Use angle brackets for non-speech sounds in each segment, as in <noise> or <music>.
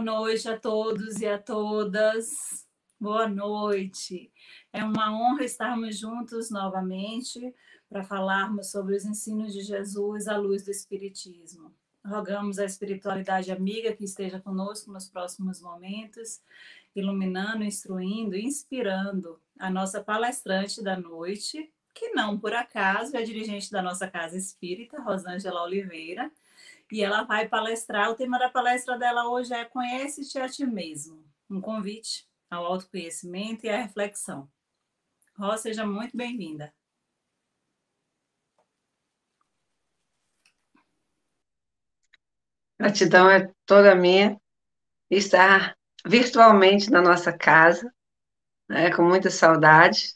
noite a todos e a todas. Boa noite. É uma honra estarmos juntos novamente para falarmos sobre os ensinos de Jesus à luz do Espiritismo. Rogamos a espiritualidade amiga que esteja conosco nos próximos momentos, iluminando, instruindo, inspirando a nossa palestrante da noite, que não por acaso é dirigente da nossa casa espírita, Rosângela Oliveira, e ela vai palestrar. O tema da palestra dela hoje é Conhece-te a ti mesmo, um convite ao autoconhecimento e à reflexão. Ró, seja muito bem-vinda. Gratidão é toda minha estar virtualmente na nossa casa, né, com muita saudade.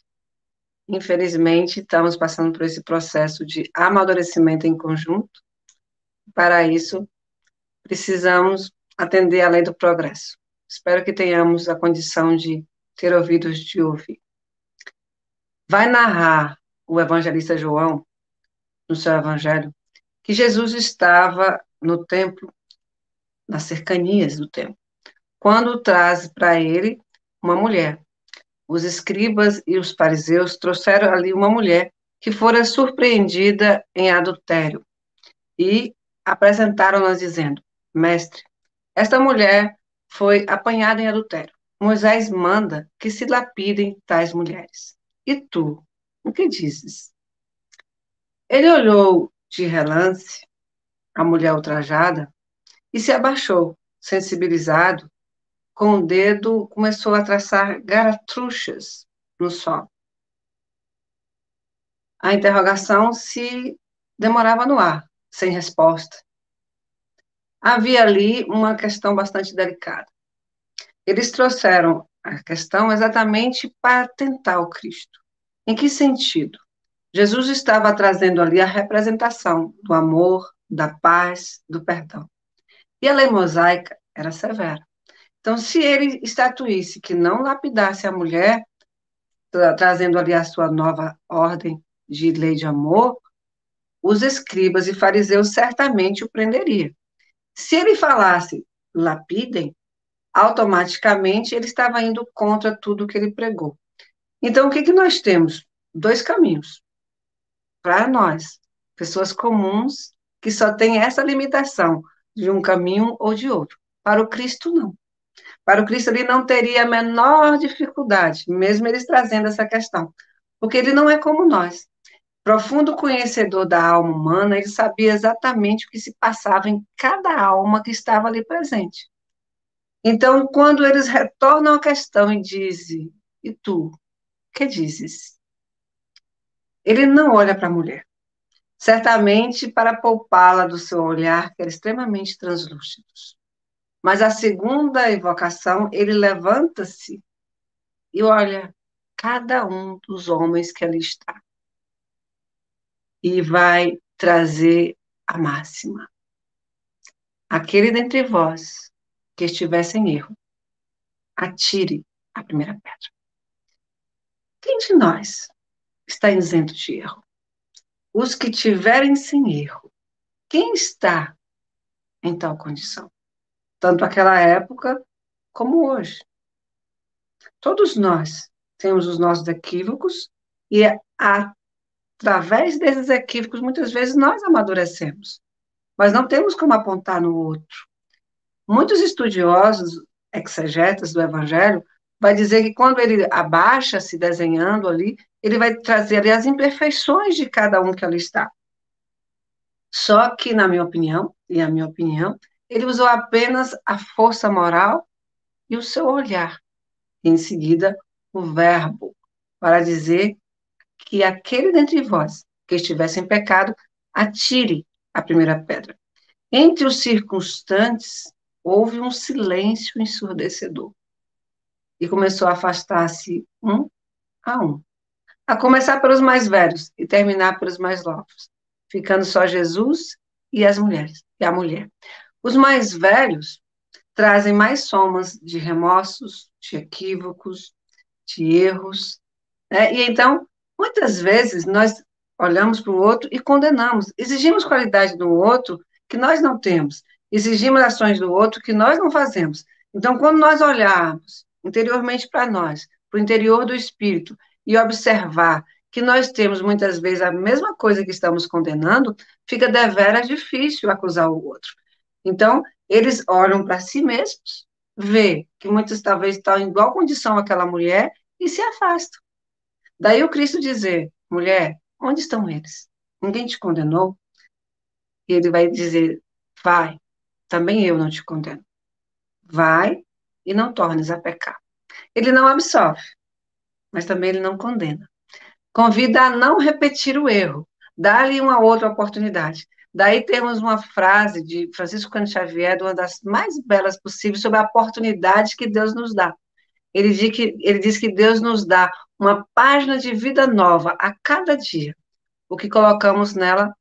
Infelizmente, estamos passando por esse processo de amadurecimento em conjunto, para isso, precisamos atender à lei do progresso. Espero que tenhamos a condição de ter ouvidos de ouvir. Vai narrar o evangelista João, no seu evangelho, que Jesus estava no templo, nas cercanias do templo, quando traz para ele uma mulher. Os escribas e os fariseus trouxeram ali uma mulher que fora surpreendida em adultério. E apresentaram-nas dizendo: Mestre, esta mulher foi apanhada em adultério. Moisés manda que se lapidem tais mulheres. E tu, o que dizes? Ele olhou de relance a mulher ultrajada e se abaixou, sensibilizado, com o dedo começou a traçar garatruchas no sol. A interrogação se demorava no ar, sem resposta. Havia ali uma questão bastante delicada. Eles trouxeram a questão exatamente para tentar o Cristo. Em que sentido? Jesus estava trazendo ali a representação do amor, da paz, do perdão. E a lei mosaica era severa. Então, se ele estatuísse que não lapidasse a mulher, trazendo ali a sua nova ordem de lei de amor, os escribas e fariseus certamente o prenderiam. Se ele falasse lapidem, automaticamente ele estava indo contra tudo que ele pregou. Então, o que, que nós temos? Dois caminhos. Para nós, pessoas comuns, que só têm essa limitação de um caminho ou de outro. Para o Cristo, não. Para o Cristo, ele não teria a menor dificuldade, mesmo eles trazendo essa questão, porque ele não é como nós. Profundo conhecedor da alma humana, ele sabia exatamente o que se passava em cada alma que estava ali presente. Então, quando eles retornam à questão e dizem: E tu, que dizes? Ele não olha para a mulher. Certamente para poupá-la do seu olhar, que era extremamente translúcido. Mas a segunda evocação, ele levanta-se e olha cada um dos homens que ali está e vai trazer a máxima. Aquele dentre vós que estivesse em erro, atire a primeira pedra. Quem de nós está isento de erro? Os que tiverem sem erro. Quem está em tal condição? Tanto aquela época como hoje. Todos nós temos os nossos equívocos e a através desses equívocos, muitas vezes nós amadurecemos, mas não temos como apontar no outro. Muitos estudiosos, exegetas do Evangelho, vai dizer que quando ele abaixa se desenhando ali, ele vai trazer ali as imperfeições de cada um que ali está. Só que, na minha opinião, e a minha opinião, ele usou apenas a força moral e o seu olhar. E, em seguida, o verbo, para dizer que aquele dentre vós que estivesse em pecado, atire a primeira pedra. Entre os circunstantes, houve um silêncio ensurdecedor. E começou a afastar-se um a um. A começar pelos mais velhos e terminar pelos mais novos, ficando só Jesus e as mulheres, e a mulher. Os mais velhos trazem mais somas de remorsos, de equívocos, de erros, né? e então Muitas vezes nós olhamos para o outro e condenamos, exigimos qualidade do outro que nós não temos. exigimos ações do outro que nós não fazemos. Então, quando nós olharmos interiormente para nós, para o interior do espírito, e observar que nós temos muitas vezes a mesma coisa que estamos condenando, fica deveras difícil acusar o outro. Então, eles olham para si mesmos, vê que muitos talvez estão em igual condição àquela mulher e se afastam. Daí o Cristo dizer, mulher, onde estão eles? Ninguém te condenou? E ele vai dizer, vai, também eu não te condeno. Vai e não tornes a pecar. Ele não absolve, mas também ele não condena. Convida a não repetir o erro, dá-lhe uma outra oportunidade. Daí temos uma frase de Francisco Cândido Xavier, uma das mais belas possíveis, sobre a oportunidade que Deus nos dá. Ele diz que, ele diz que Deus nos dá uma página de vida nova a cada dia. O que colocamos nela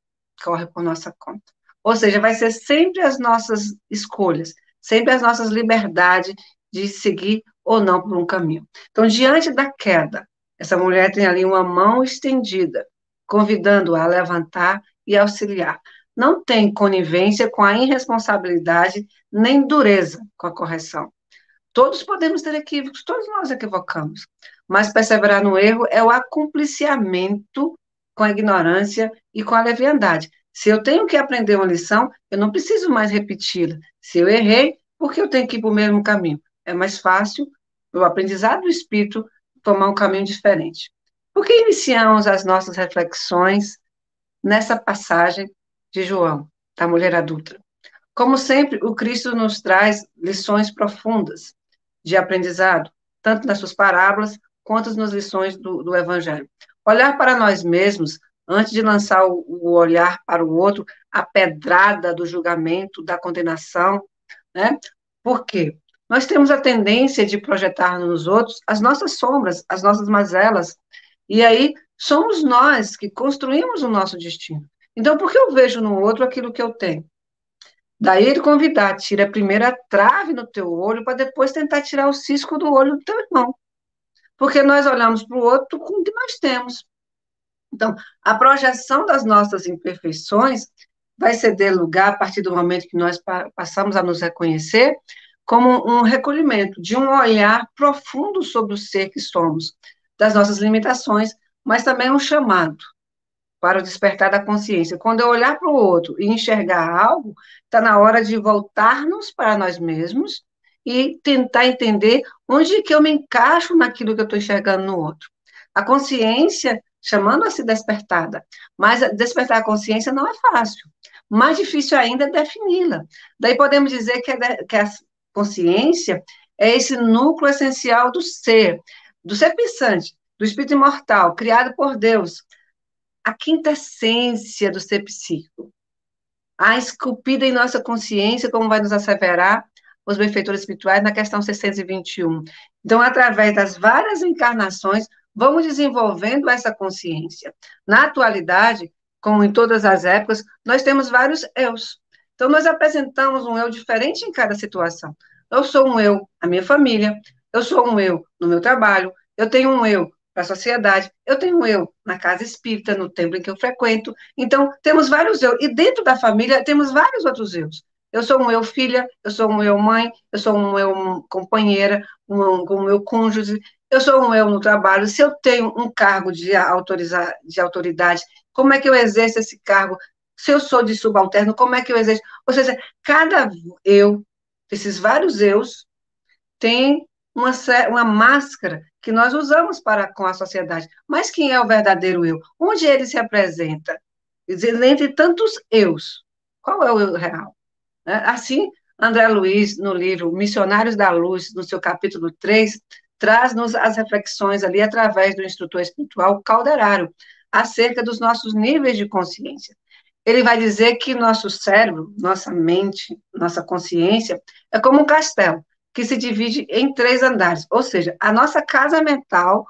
corre por nossa conta. Ou seja, vai ser sempre as nossas escolhas, sempre as nossas liberdades de seguir ou não por um caminho. Então, diante da queda, essa mulher tem ali uma mão estendida, convidando-a a levantar e auxiliar. Não tem conivência com a irresponsabilidade, nem dureza com a correção. Todos podemos ter equívocos, todos nós equivocamos. Mas perseverar no erro é o acumpliciamento com a ignorância e com a leviandade. Se eu tenho que aprender uma lição, eu não preciso mais repeti-la. Se eu errei, por que eu tenho que ir para o mesmo caminho? É mais fácil, o aprendizado do espírito, tomar um caminho diferente. Por que iniciamos as nossas reflexões nessa passagem de João, da mulher adulta? Como sempre, o Cristo nos traz lições profundas de aprendizado, tanto nas suas parábolas nas lições do, do Evangelho. Olhar para nós mesmos antes de lançar o, o olhar para o outro, a pedrada do julgamento, da condenação, né? Por quê? Nós temos a tendência de projetar nos outros as nossas sombras, as nossas mazelas, e aí somos nós que construímos o nosso destino. Então, por que eu vejo no outro aquilo que eu tenho? Daí ele convidar, tira primeiro a trave no teu olho, para depois tentar tirar o cisco do olho do teu irmão. Porque nós olhamos para o outro com o que nós temos. Então, a projeção das nossas imperfeições vai ceder lugar a partir do momento que nós passamos a nos reconhecer como um recolhimento de um olhar profundo sobre o ser que somos, das nossas limitações, mas também um chamado para o despertar da consciência. Quando eu olhar para o outro e enxergar algo, está na hora de voltarmos para nós mesmos e tentar entender onde que eu me encaixo naquilo que eu estou enxergando no outro. A consciência chamando a se despertada. Mas despertar a consciência não é fácil. Mais difícil ainda é defini-la. Daí podemos dizer que, a, que a consciência é esse núcleo essencial do ser, do ser pensante, do espírito imortal, criado por Deus. A quinta essência do ser psíquico. A esculpida em nossa consciência, como vai nos asseverar os benfeitores espirituais na questão 621. Então, através das várias encarnações, vamos desenvolvendo essa consciência. Na atualidade, como em todas as épocas, nós temos vários eus. Então, nós apresentamos um eu diferente em cada situação. Eu sou um eu na minha família, eu sou um eu no meu trabalho, eu tenho um eu para a sociedade, eu tenho um eu na casa espírita, no templo em que eu frequento. Então, temos vários eu. E dentro da família, temos vários outros eus. Eu sou um eu filha, eu sou um eu mãe, eu sou um eu companheira, um, um eu cônjuge, eu sou um eu no trabalho, se eu tenho um cargo de, autorizar, de autoridade, como é que eu exerço esse cargo? Se eu sou de subalterno, como é que eu exerço? Ou seja, cada eu, esses vários eus, tem uma, uma máscara que nós usamos para com a sociedade. Mas quem é o verdadeiro eu? Onde ele se apresenta? Entre tantos eus, qual é o eu real? Né? Assim, André Luiz, no livro Missionários da Luz, no seu capítulo 3, traz-nos as reflexões ali através do instrutor espiritual Calderário, acerca dos nossos níveis de consciência. Ele vai dizer que nosso cérebro, nossa mente, nossa consciência é como um castelo que se divide em três andares, ou seja, a nossa casa mental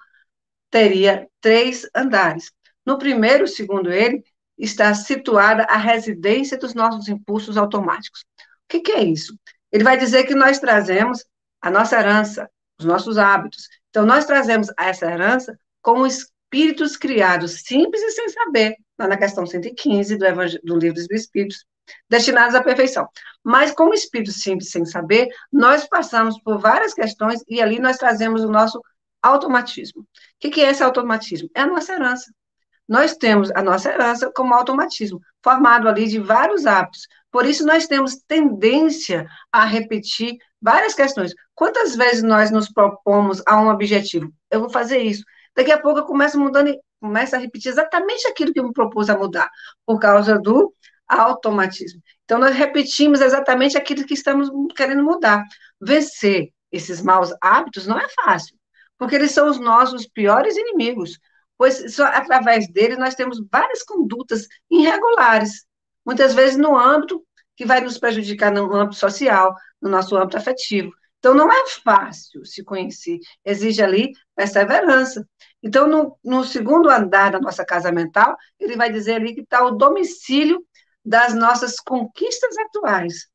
teria três andares. No primeiro, segundo ele, está situada a residência dos nossos impulsos automáticos. O que, que é isso? Ele vai dizer que nós trazemos a nossa herança, os nossos hábitos. Então, nós trazemos essa herança como espíritos criados simples e sem saber, lá na questão 115 do, do Livro dos Espíritos, destinados à perfeição. Mas, como espírito simples, sem saber, nós passamos por várias questões e ali nós trazemos o nosso automatismo. O que é esse automatismo? É a nossa herança. Nós temos a nossa herança como automatismo, formado ali de vários hábitos. Por isso, nós temos tendência a repetir várias questões. Quantas vezes nós nos propomos a um objetivo? Eu vou fazer isso. Daqui a pouco eu começo mudando, começo a repetir exatamente aquilo que eu me propus a mudar, por causa do automatismo. Então, nós repetimos exatamente aquilo que estamos querendo mudar. Vencer esses maus hábitos não é fácil, porque eles são os nossos piores inimigos, pois só através deles nós temos várias condutas irregulares, muitas vezes no âmbito que vai nos prejudicar no âmbito social, no nosso âmbito afetivo. Então, não é fácil se conhecer, exige ali perseverança. Então, no, no segundo andar da nossa casa mental, ele vai dizer ali que está o domicílio das nossas conquistas atuais,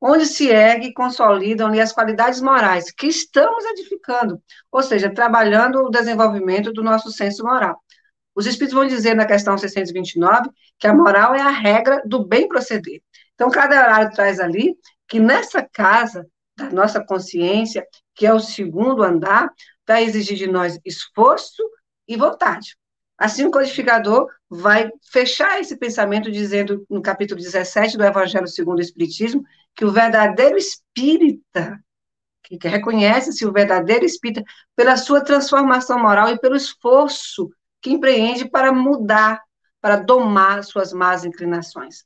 onde se ergue e consolidam ali as qualidades morais que estamos edificando, ou seja, trabalhando o desenvolvimento do nosso senso moral. Os espíritos vão dizer na questão 629 que a moral é a regra do bem proceder. Então, cada horário traz ali que nessa casa da nossa consciência, que é o segundo andar, vai exigir de nós esforço e vontade. Assim, o codificador vai fechar esse pensamento dizendo, no capítulo 17 do Evangelho segundo o Espiritismo, que o verdadeiro espírita, que reconhece-se o verdadeiro espírita, pela sua transformação moral e pelo esforço que empreende para mudar, para domar suas más inclinações.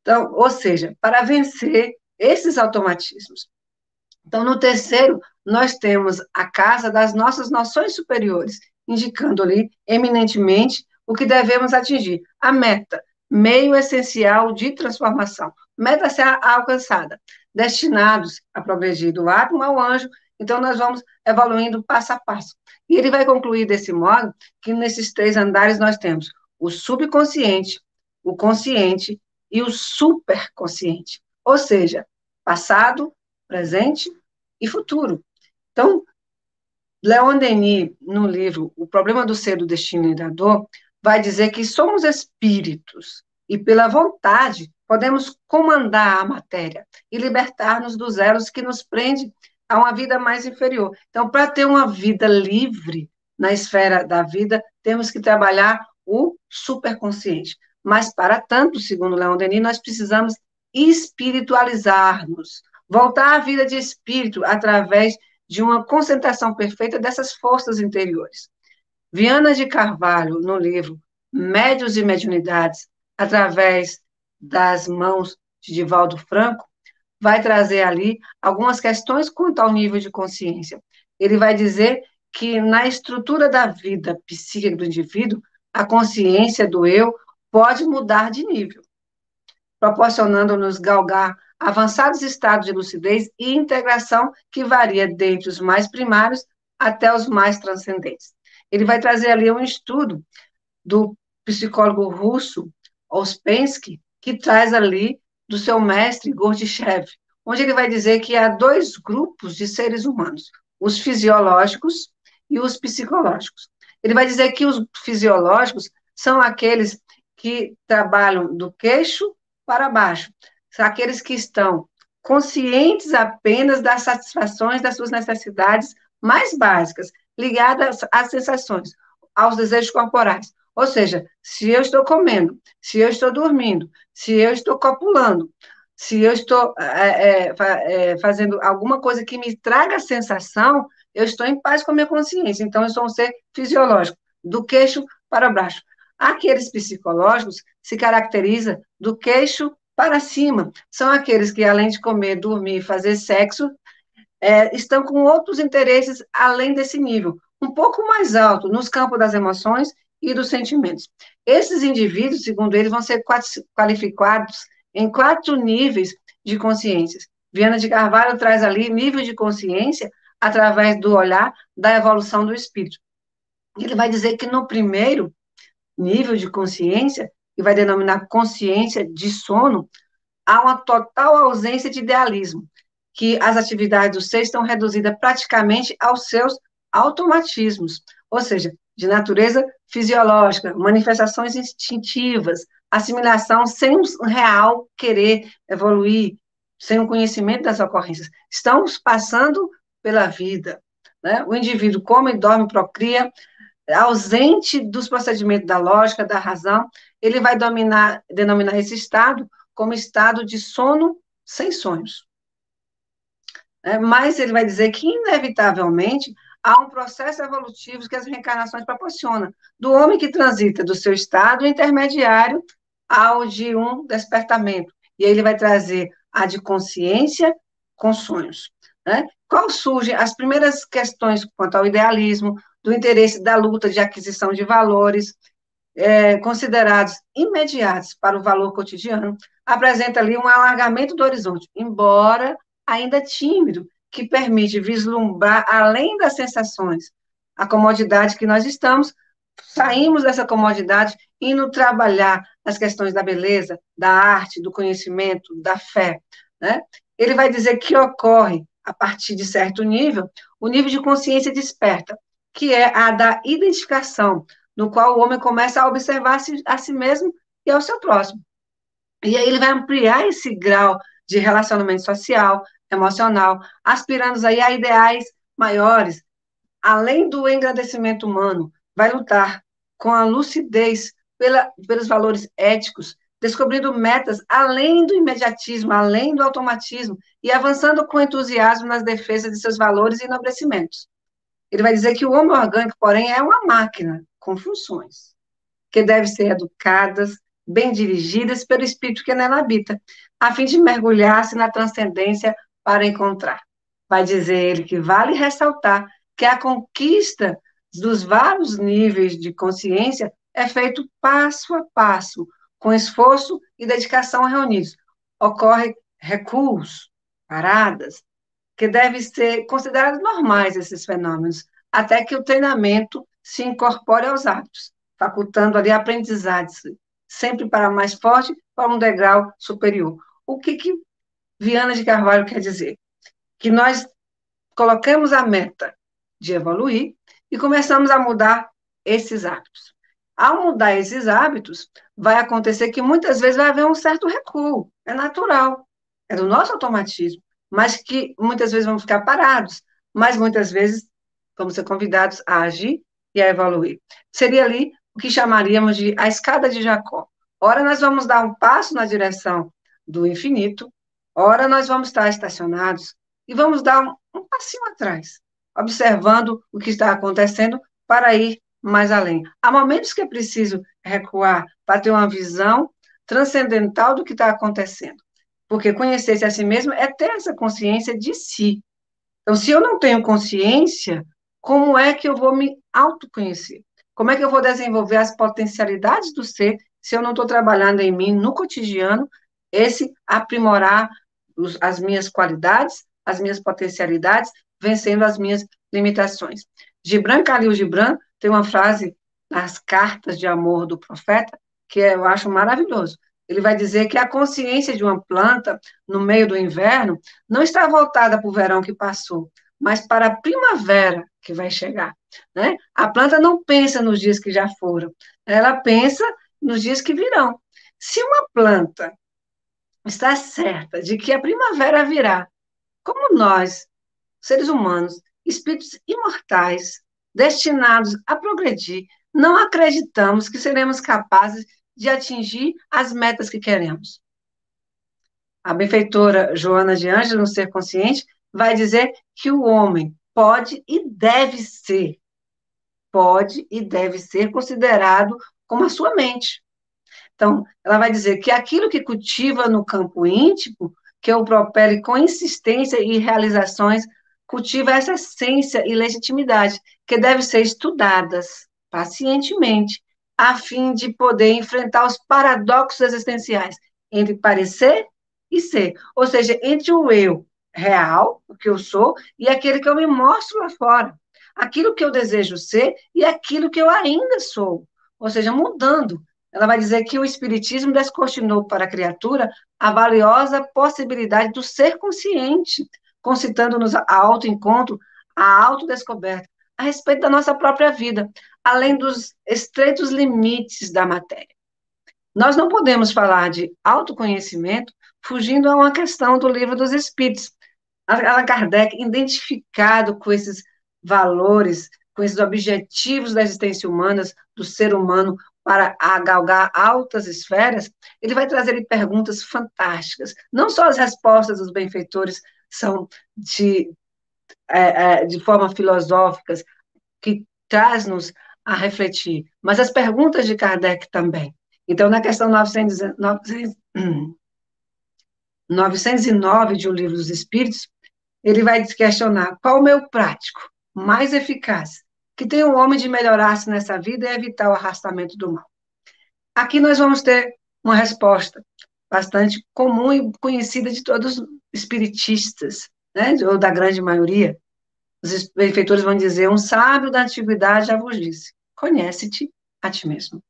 Então, ou seja, para vencer esses automatismos. Então, no terceiro, nós temos a casa das nossas noções superiores, indicando ali eminentemente o que devemos atingir. A meta, meio essencial de transformação. Meta a ser alcançada, destinados a progredir do átomo ao anjo. Então, nós vamos evoluindo passo a passo. E ele vai concluir desse modo que nesses três andares nós temos o subconsciente, o consciente e o superconsciente. Ou seja, passado, presente e futuro. Então, Leon Denis, no livro O Problema do Ser, do Destino e da Dor, vai dizer que somos espíritos e, pela vontade, podemos comandar a matéria e libertar-nos dos elos que nos prende a uma vida mais inferior. Então, para ter uma vida livre na esfera da vida, temos que trabalhar o superconsciente. Mas, para tanto, segundo Leon Denis, nós precisamos espiritualizar-nos, voltar à vida de espírito através de uma concentração perfeita dessas forças interiores. Viana de Carvalho, no livro Médios e Mediunidades, através das mãos de Divaldo Franco, vai trazer ali algumas questões quanto ao nível de consciência. Ele vai dizer que na estrutura da vida psíquica do indivíduo, a consciência do eu pode mudar de nível, proporcionando-nos galgar avançados estados de lucidez e integração que varia desde os mais primários até os mais transcendentes. Ele vai trazer ali um estudo do psicólogo russo Ospensky, que traz ali do seu mestre Gurdjieff, onde ele vai dizer que há dois grupos de seres humanos, os fisiológicos e os psicológicos. Ele vai dizer que os fisiológicos são aqueles que trabalham do queixo para baixo, são aqueles que estão conscientes apenas das satisfações das suas necessidades mais básicas, ligadas às sensações, aos desejos corporais. Ou seja, se eu estou comendo, se eu estou dormindo, se eu estou copulando, se eu estou é, é, fazendo alguma coisa que me traga sensação, eu estou em paz com a minha consciência. Então, eu sou um ser fisiológico, do queixo para baixo. Aqueles psicológicos se caracteriza do queixo para cima. São aqueles que, além de comer, dormir, fazer sexo, é, estão com outros interesses além desse nível, um pouco mais alto, nos campos das emoções e dos sentimentos. Esses indivíduos, segundo eles, vão ser qualificados em quatro níveis de consciências. Viana de Carvalho traz ali nível de consciência através do olhar da evolução do espírito. Ele vai dizer que no primeiro nível de consciência, e vai denominar consciência de sono, há uma total ausência de idealismo, que as atividades do ser estão reduzidas praticamente aos seus automatismos, ou seja, de natureza fisiológica, manifestações instintivas, assimilação sem um real querer evoluir, sem o conhecimento das ocorrências. Estamos passando pela vida. Né? O indivíduo come, dorme, procria, ausente dos procedimentos da lógica, da razão, ele vai dominar, denominar esse estado como estado de sono sem sonhos. É, mas ele vai dizer que, inevitavelmente, há um processo evolutivo que as reencarnações proporcionam, do homem que transita do seu estado intermediário ao de um despertamento. E aí ele vai trazer a de consciência com sonhos. Né? Qual surgem as primeiras questões quanto ao idealismo, do interesse da luta de aquisição de valores, é, considerados imediatos para o valor cotidiano, apresenta ali um alargamento do horizonte, embora ainda tímido, que permite vislumbrar além das sensações, a comodidade que nós estamos, saímos dessa comodidade indo trabalhar as questões da beleza, da arte, do conhecimento, da fé, né? Ele vai dizer que ocorre, a partir de certo nível, o nível de consciência desperta, que é a da identificação, no qual o homem começa a observar a si mesmo e ao seu próximo. E aí ele vai ampliar esse grau de relacionamento social, emocional, aspirando aí a ideais maiores, além do engrandecimento humano, vai lutar com a lucidez pela, pelos valores éticos, descobrindo metas além do imediatismo, além do automatismo, e avançando com entusiasmo nas defesas de seus valores e enobrecimentos. Ele vai dizer que o homem orgânico, porém, é uma máquina com funções, que devem ser educadas, bem dirigidas pelo espírito que nela habita, a fim de mergulhar-se na transcendência para encontrar. Vai dizer ele que vale ressaltar que a conquista dos vários níveis de consciência é feito passo a passo, com esforço e dedicação reunidos. Ocorre recuos, paradas, que devem ser considerados normais esses fenômenos, até que o treinamento se incorpore aos hábitos, facultando ali aprendizados, sempre para mais forte, para um degrau superior. O que, que Viana de Carvalho quer dizer? Que nós colocamos a meta de evoluir e começamos a mudar esses hábitos. Ao mudar esses hábitos, vai acontecer que muitas vezes vai haver um certo recuo, é natural, é do nosso automatismo, mas que muitas vezes vamos ficar parados, mas muitas vezes vamos ser convidados a agir e a evoluir. Seria ali o que chamaríamos de a escada de Jacó. Ora, nós vamos dar um passo na direção do infinito, Ora, nós vamos estar estacionados e vamos dar um, um passinho atrás, observando o que está acontecendo para ir mais além. Há momentos que é preciso recuar para ter uma visão transcendental do que está acontecendo. Porque conhecer-se a si mesmo é ter essa consciência de si. Então, se eu não tenho consciência, como é que eu vou me autoconhecer? Como é que eu vou desenvolver as potencialidades do ser se eu não estou trabalhando em mim no cotidiano, esse aprimorar os, as minhas qualidades, as minhas potencialidades, vencendo as minhas limitações. Gibran Khalil Gibran tem uma frase nas cartas de amor do profeta que eu acho maravilhoso. Ele vai dizer que a consciência de uma planta no meio do inverno não está voltada para o verão que passou, mas para a primavera que vai chegar. Né? A planta não pensa nos dias que já foram, ela pensa nos dias que virão. Se uma planta está certa de que a primavera virá, como nós, seres humanos, espíritos imortais, destinados a progredir, não acreditamos que seremos capazes de atingir as metas que queremos. A benfeitora Joana de Ângelo, no Ser Consciente, vai dizer que o homem pode e deve ser, pode e deve ser considerado como a sua mente. Então, ela vai dizer que aquilo que cultiva no campo íntimo, que o propele com insistência e realizações, cultiva essa essência e legitimidade, que devem ser estudadas pacientemente, a fim de poder enfrentar os paradoxos existenciais entre parecer e ser, ou seja, entre o eu real, o que eu sou, e aquele que eu me mostro lá fora, aquilo que eu desejo ser e aquilo que eu ainda sou, ou seja, mudando ela vai dizer que o Espiritismo descortinou para a criatura a valiosa possibilidade do ser consciente, concitando-nos a autoencontro, a autodescoberta, a respeito da nossa própria vida, além dos estreitos limites da matéria. Nós não podemos falar de autoconhecimento fugindo a uma questão do livro dos Espíritos. Allan Kardec, identificado com esses valores, com esses objetivos da existência humana, do ser humano, para galgar altas esferas, ele vai trazer perguntas fantásticas. Não só as respostas dos benfeitores são de, é, é, de forma filosóficas, que traz-nos a refletir, mas as perguntas de Kardec também. Então, na questão 900, 909 <clears throat> de O Livro dos Espíritos, ele vai questionar qual o meu prático mais eficaz que tem o homem de melhorar-se nessa vida e evitar o arrastamento do mal. Aqui nós vamos ter uma resposta bastante comum e conhecida de todos os espiritistas, né, ou da grande maioria. Os benfeitores vão dizer: um sábio da antiguidade já vos disse, conhece-te a ti mesmo.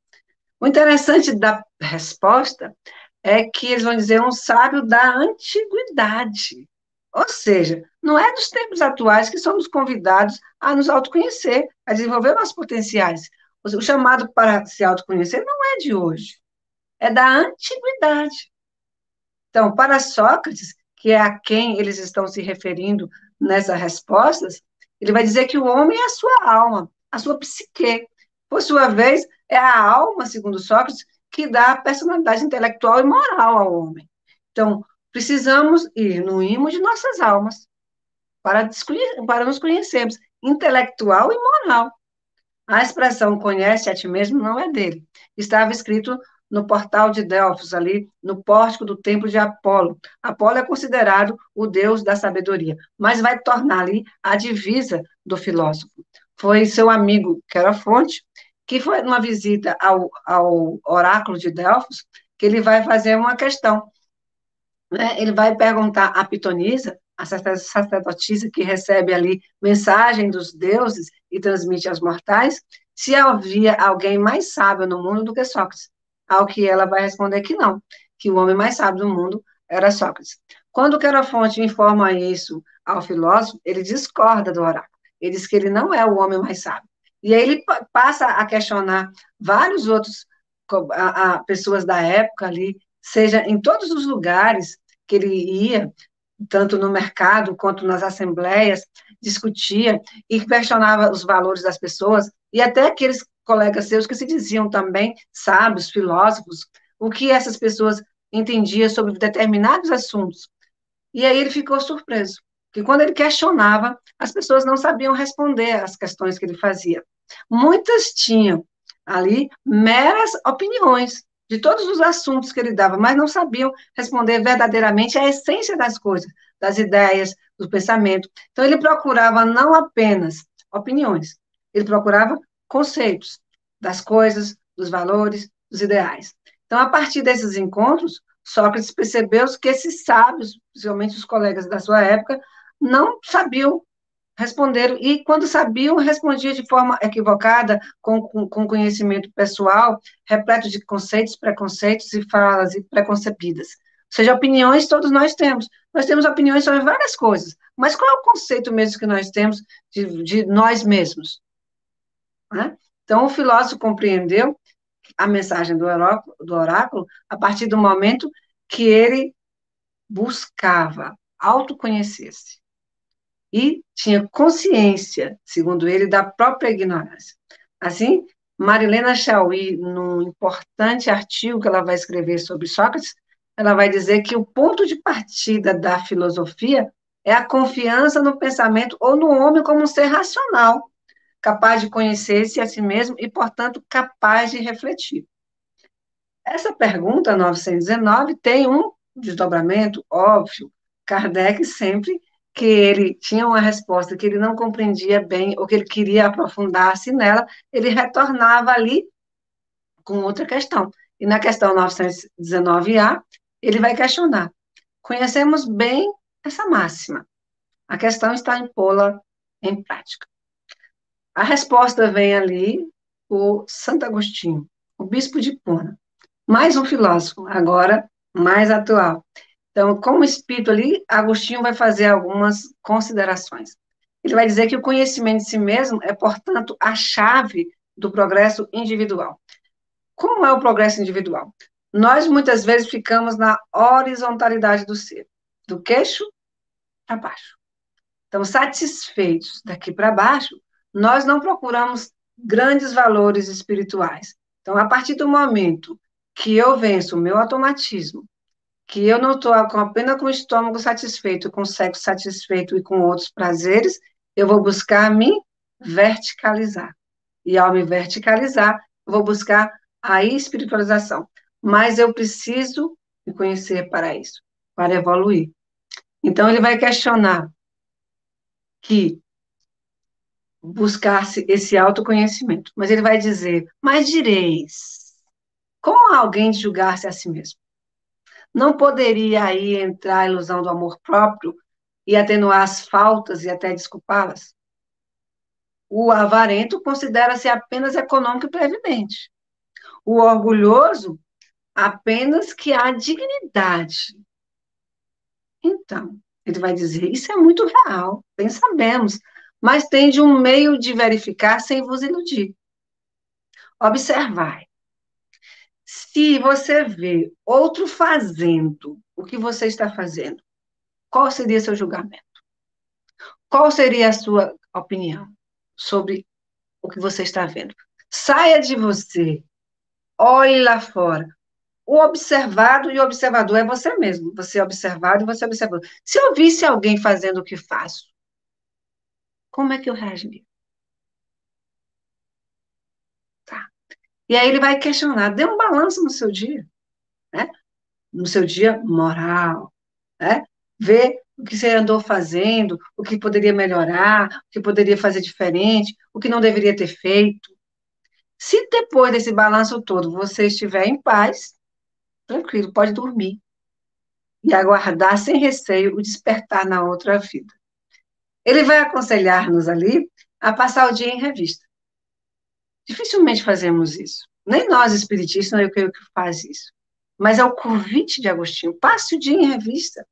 O interessante da resposta é que eles vão dizer um sábio da antiguidade. Ou seja, não é dos tempos atuais que somos convidados a nos autoconhecer, a desenvolver nossos potenciais. O chamado para se autoconhecer não é de hoje, é da antiguidade. Então, para Sócrates, que é a quem eles estão se referindo nessas respostas, ele vai dizer que o homem é a sua alma, a sua psique. Por sua vez, é a alma, segundo Sócrates, que dá a personalidade intelectual e moral ao homem. Então, precisamos ir no imo de nossas almas para, para nos conhecermos, intelectual e moral. A expressão conhece a ti mesmo não é dele. Estava escrito no portal de Delfos, ali no pórtico do templo de Apolo. Apolo é considerado o deus da sabedoria, mas vai tornar ali a divisa do filósofo. Foi seu amigo Querofonte, que foi numa visita ao, ao oráculo de Delfos, que ele vai fazer uma questão. Né? Ele vai perguntar a Pitonisa, a sacerdotisa que recebe ali mensagem dos deuses e transmite aos mortais, se havia alguém mais sábio no mundo do que Sócrates. Ao que ela vai responder que não, que o homem mais sábio do mundo era Sócrates. Quando Querofonte informa isso ao filósofo, ele discorda do oráculo. Ele diz que ele não é o homem mais sábio. E aí ele passa a questionar vários outros a, a pessoas da época ali, seja em todos os lugares que ele ia, tanto no mercado quanto nas assembleias, discutia e questionava os valores das pessoas, e até aqueles colegas seus que se diziam também sábios, filósofos, o que essas pessoas entendiam sobre determinados assuntos. E aí ele ficou surpreso, que quando ele questionava, as pessoas não sabiam responder às questões que ele fazia. Muitas tinham ali meras opiniões de todos os assuntos que ele dava, mas não sabiam responder verdadeiramente a essência das coisas, das ideias, do pensamento. Então ele procurava não apenas opiniões, ele procurava conceitos das coisas, dos valores, dos ideais. Então, a partir desses encontros, Sócrates percebeu que esses sábios, principalmente os colegas da sua época, não sabiam responder, e quando sabiam, respondiam de forma equivocada, com, com, com conhecimento pessoal, repleto de conceitos, preconceitos e falas preconcebidas. Ou seja, opiniões todos nós temos. Nós temos opiniões sobre várias coisas, mas qual é o conceito mesmo que nós temos de, de nós mesmos? Né? Então, o filósofo compreendeu a mensagem do oráculo, do oráculo a partir do momento que ele buscava autoconhecer-se e tinha consciência, segundo ele, da própria ignorância. Assim, Marilena Chauí, num importante artigo que ela vai escrever sobre Sócrates, ela vai dizer que o ponto de partida da filosofia é a confiança no pensamento ou no homem como um ser racional, capaz de conhecer-se a si mesmo e, portanto, capaz de refletir. Essa pergunta 919 tem um desdobramento óbvio. Kardec sempre que ele tinha uma resposta que ele não compreendia bem ou que ele queria aprofundar-se nela, ele retornava ali com outra questão. E na questão 919A, ele vai questionar: conhecemos bem essa máxima. A questão está em pô-la em prática. A resposta vem ali o Santo Agostinho, o bispo de Puna. Mais um filósofo, agora mais atual. Então, como espírito ali, Agostinho vai fazer algumas considerações. Ele vai dizer que o conhecimento de si mesmo é, portanto, a chave do progresso individual. Como é o progresso individual? nós muitas vezes ficamos na horizontalidade do ser, do queixo para baixo. Então, satisfeitos daqui para baixo, nós não procuramos grandes valores espirituais. Então, a partir do momento que eu venço o meu automatismo, que eu não estou apenas com o estômago satisfeito, com o sexo satisfeito e com outros prazeres, eu vou buscar me verticalizar. E ao me verticalizar, eu vou buscar a espiritualização. Mas eu preciso me conhecer para isso, para evoluir. Então, ele vai questionar que buscar esse autoconhecimento. Mas ele vai dizer: Mas direis, como alguém julgar-se a si mesmo? Não poderia aí entrar a ilusão do amor próprio e atenuar as faltas e até desculpá-las? O avarento considera-se apenas econômico e previdente. O orgulhoso, apenas que há dignidade. Então, ele vai dizer: Isso é muito real, bem sabemos, mas tem de um meio de verificar sem vos iludir. Observai. Se você vê outro fazendo o que você está fazendo, qual seria seu julgamento? Qual seria a sua opinião sobre o que você está vendo? Saia de você, olhe lá fora. O observado e o observador é você mesmo. Você é observado e você é observador. Se eu visse alguém fazendo o que faço, como é que eu reagiria? E aí ele vai questionar, dê um balanço no seu dia, né? No seu dia moral, né? Ver o que você andou fazendo, o que poderia melhorar, o que poderia fazer diferente, o que não deveria ter feito. Se depois desse balanço todo você estiver em paz, tranquilo, pode dormir e aguardar sem receio o despertar na outra vida. Ele vai aconselhar-nos ali a passar o dia em revista. Dificilmente fazemos isso. Nem nós, espiritistas, eu creio que faz isso. Mas é o convite de Agostinho. Passe o dia em revista.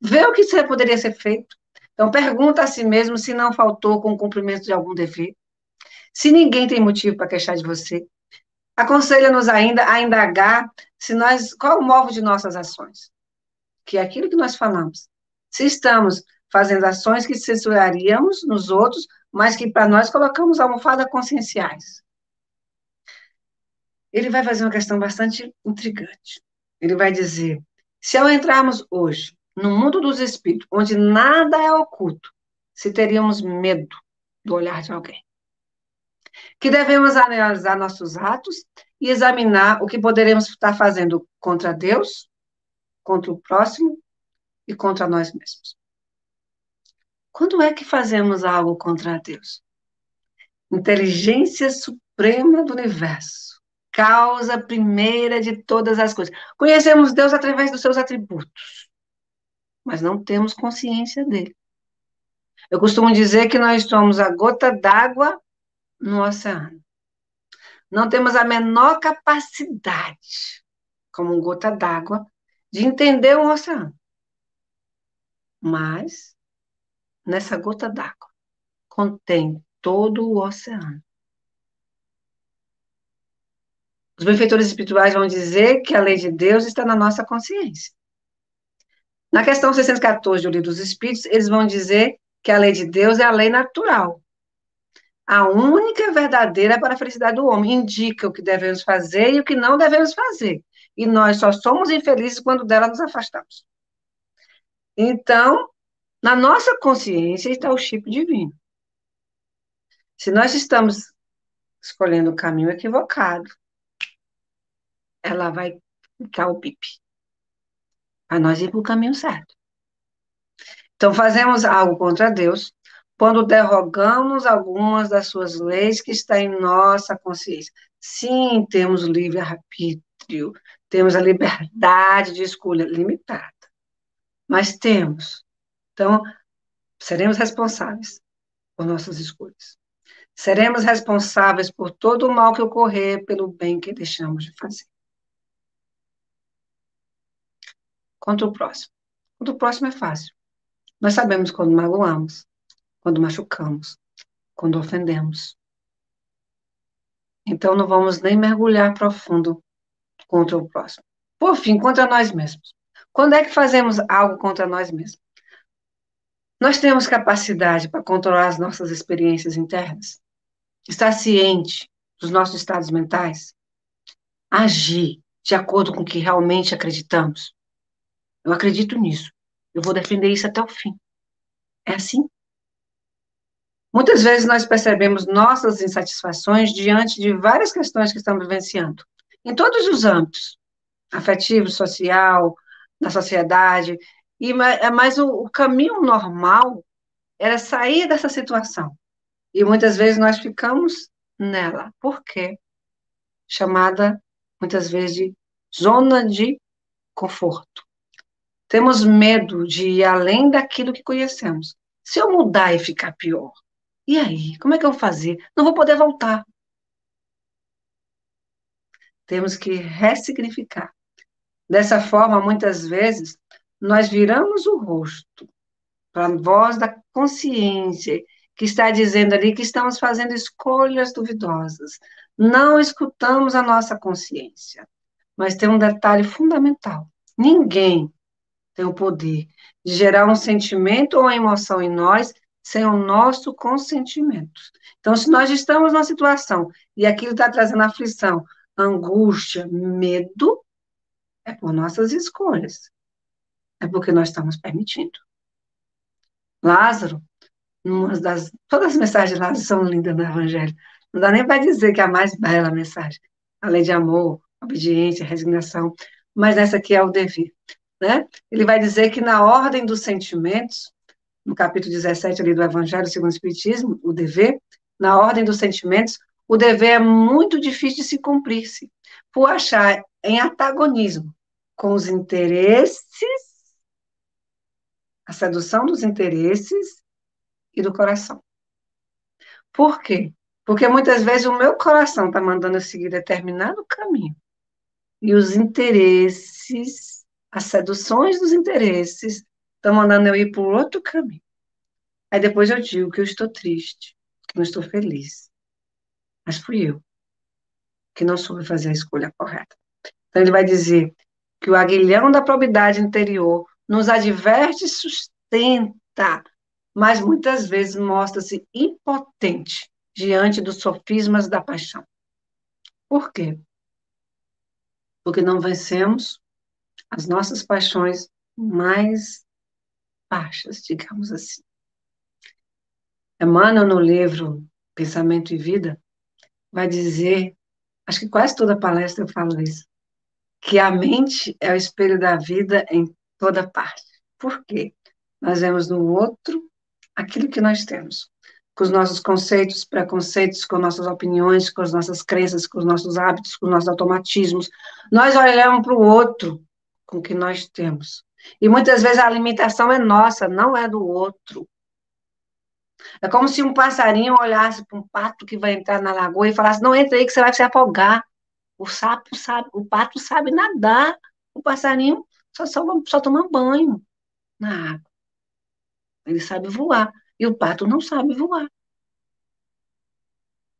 Vê o que poderia ser feito. Então, pergunta a si mesmo se não faltou com o cumprimento de algum dever. Se ninguém tem motivo para queixar de você. Aconselha-nos ainda a indagar se nós, qual o movo de nossas ações. Que é aquilo que nós falamos. Se estamos fazendo ações que censuraríamos nos outros, mas que para nós colocamos almofada conscienciais. Ele vai fazer uma questão bastante intrigante. Ele vai dizer: se ao entrarmos hoje no mundo dos espíritos, onde nada é oculto, se teríamos medo do olhar de alguém. Que devemos analisar nossos atos e examinar o que poderemos estar fazendo contra Deus, contra o próximo e contra nós mesmos. Quando é que fazemos algo contra Deus? Inteligência suprema do universo, causa primeira de todas as coisas. Conhecemos Deus através dos seus atributos, mas não temos consciência dele. Eu costumo dizer que nós somos a gota d'água no oceano. Não temos a menor capacidade, como gota d'água, de entender o oceano. Mas nessa gota d'água, contém todo o oceano. Os benfeitores espirituais vão dizer que a lei de Deus está na nossa consciência. Na questão 614 do Livro dos Espíritos, eles vão dizer que a lei de Deus é a lei natural. A única verdadeira para a felicidade do homem. Indica o que devemos fazer e o que não devemos fazer. E nós só somos infelizes quando dela nos afastamos. Então, na nossa consciência está o chip divino. Se nós estamos escolhendo o caminho equivocado, ela vai ficar o bip. Para nós ir para o caminho certo. Então, fazemos algo contra Deus quando derrogamos algumas das suas leis que está em nossa consciência. Sim, temos livre-arbítrio, temos a liberdade de escolha limitada, mas temos então, seremos responsáveis por nossas escolhas. Seremos responsáveis por todo o mal que ocorrer, pelo bem que deixamos de fazer. Contra o próximo. Contra o próximo é fácil. Nós sabemos quando magoamos, quando machucamos, quando ofendemos. Então, não vamos nem mergulhar profundo contra o próximo. Por fim, contra nós mesmos. Quando é que fazemos algo contra nós mesmos? Nós temos capacidade para controlar as nossas experiências internas? Estar ciente dos nossos estados mentais? Agir de acordo com o que realmente acreditamos? Eu acredito nisso. Eu vou defender isso até o fim. É assim? Muitas vezes nós percebemos nossas insatisfações diante de várias questões que estamos vivenciando, em todos os âmbitos, afetivo, social, na sociedade, e é mas o, o caminho normal era sair dessa situação. E muitas vezes nós ficamos nela. Por quê? Chamada muitas vezes de zona de conforto. Temos medo de ir além daquilo que conhecemos. Se eu mudar e ficar pior, e aí? Como é que eu vou fazer? Não vou poder voltar. Temos que ressignificar. Dessa forma, muitas vezes, nós viramos o rosto para a voz da consciência que está dizendo ali que estamos fazendo escolhas duvidosas. Não escutamos a nossa consciência. Mas tem um detalhe fundamental: ninguém tem o poder de gerar um sentimento ou emoção em nós sem o nosso consentimento. Então, se nós estamos numa situação e aquilo está trazendo aflição, angústia, medo, é por nossas escolhas. É porque nós estamos permitindo. Lázaro, uma das, todas as mensagens de Lázaro são lindas no Evangelho. Não dá nem para dizer que é a mais bela mensagem. A lei de amor, obediência, resignação. Mas essa aqui é o dever. Né? Ele vai dizer que na ordem dos sentimentos, no capítulo 17 ali do Evangelho segundo o Espiritismo, o dever, na ordem dos sentimentos, o dever é muito difícil de se cumprir-se, por achar em antagonismo com os interesses, a sedução dos interesses e do coração. Por quê? Porque muitas vezes o meu coração está mandando eu seguir determinado caminho. E os interesses, as seduções dos interesses, estão mandando eu ir por outro caminho. Aí depois eu digo que eu estou triste, que não estou feliz. Mas fui eu que não soube fazer a escolha correta. Então ele vai dizer que o aguilhão da probidade interior nos adverte e sustenta, mas muitas vezes mostra-se impotente diante dos sofismas da paixão. Por quê? Porque não vencemos as nossas paixões mais baixas, digamos assim. Emmanuel, no livro Pensamento e Vida, vai dizer, acho que quase toda palestra eu falo isso, que a mente é o espelho da vida em toda parte. Por quê? Nós vemos no outro aquilo que nós temos, com os nossos conceitos, preconceitos, com nossas opiniões, com as nossas crenças, com os nossos hábitos, com os nossos automatismos. Nós olhamos para o outro com que nós temos. E muitas vezes a alimentação é nossa, não é do outro. É como se um passarinho olhasse para um pato que vai entrar na lagoa e falasse: Não entra aí que você vai se afogar. O sapo sabe, o pato sabe nadar. O passarinho só, só, só toma banho na água. Ele sabe voar. E o pato não sabe voar.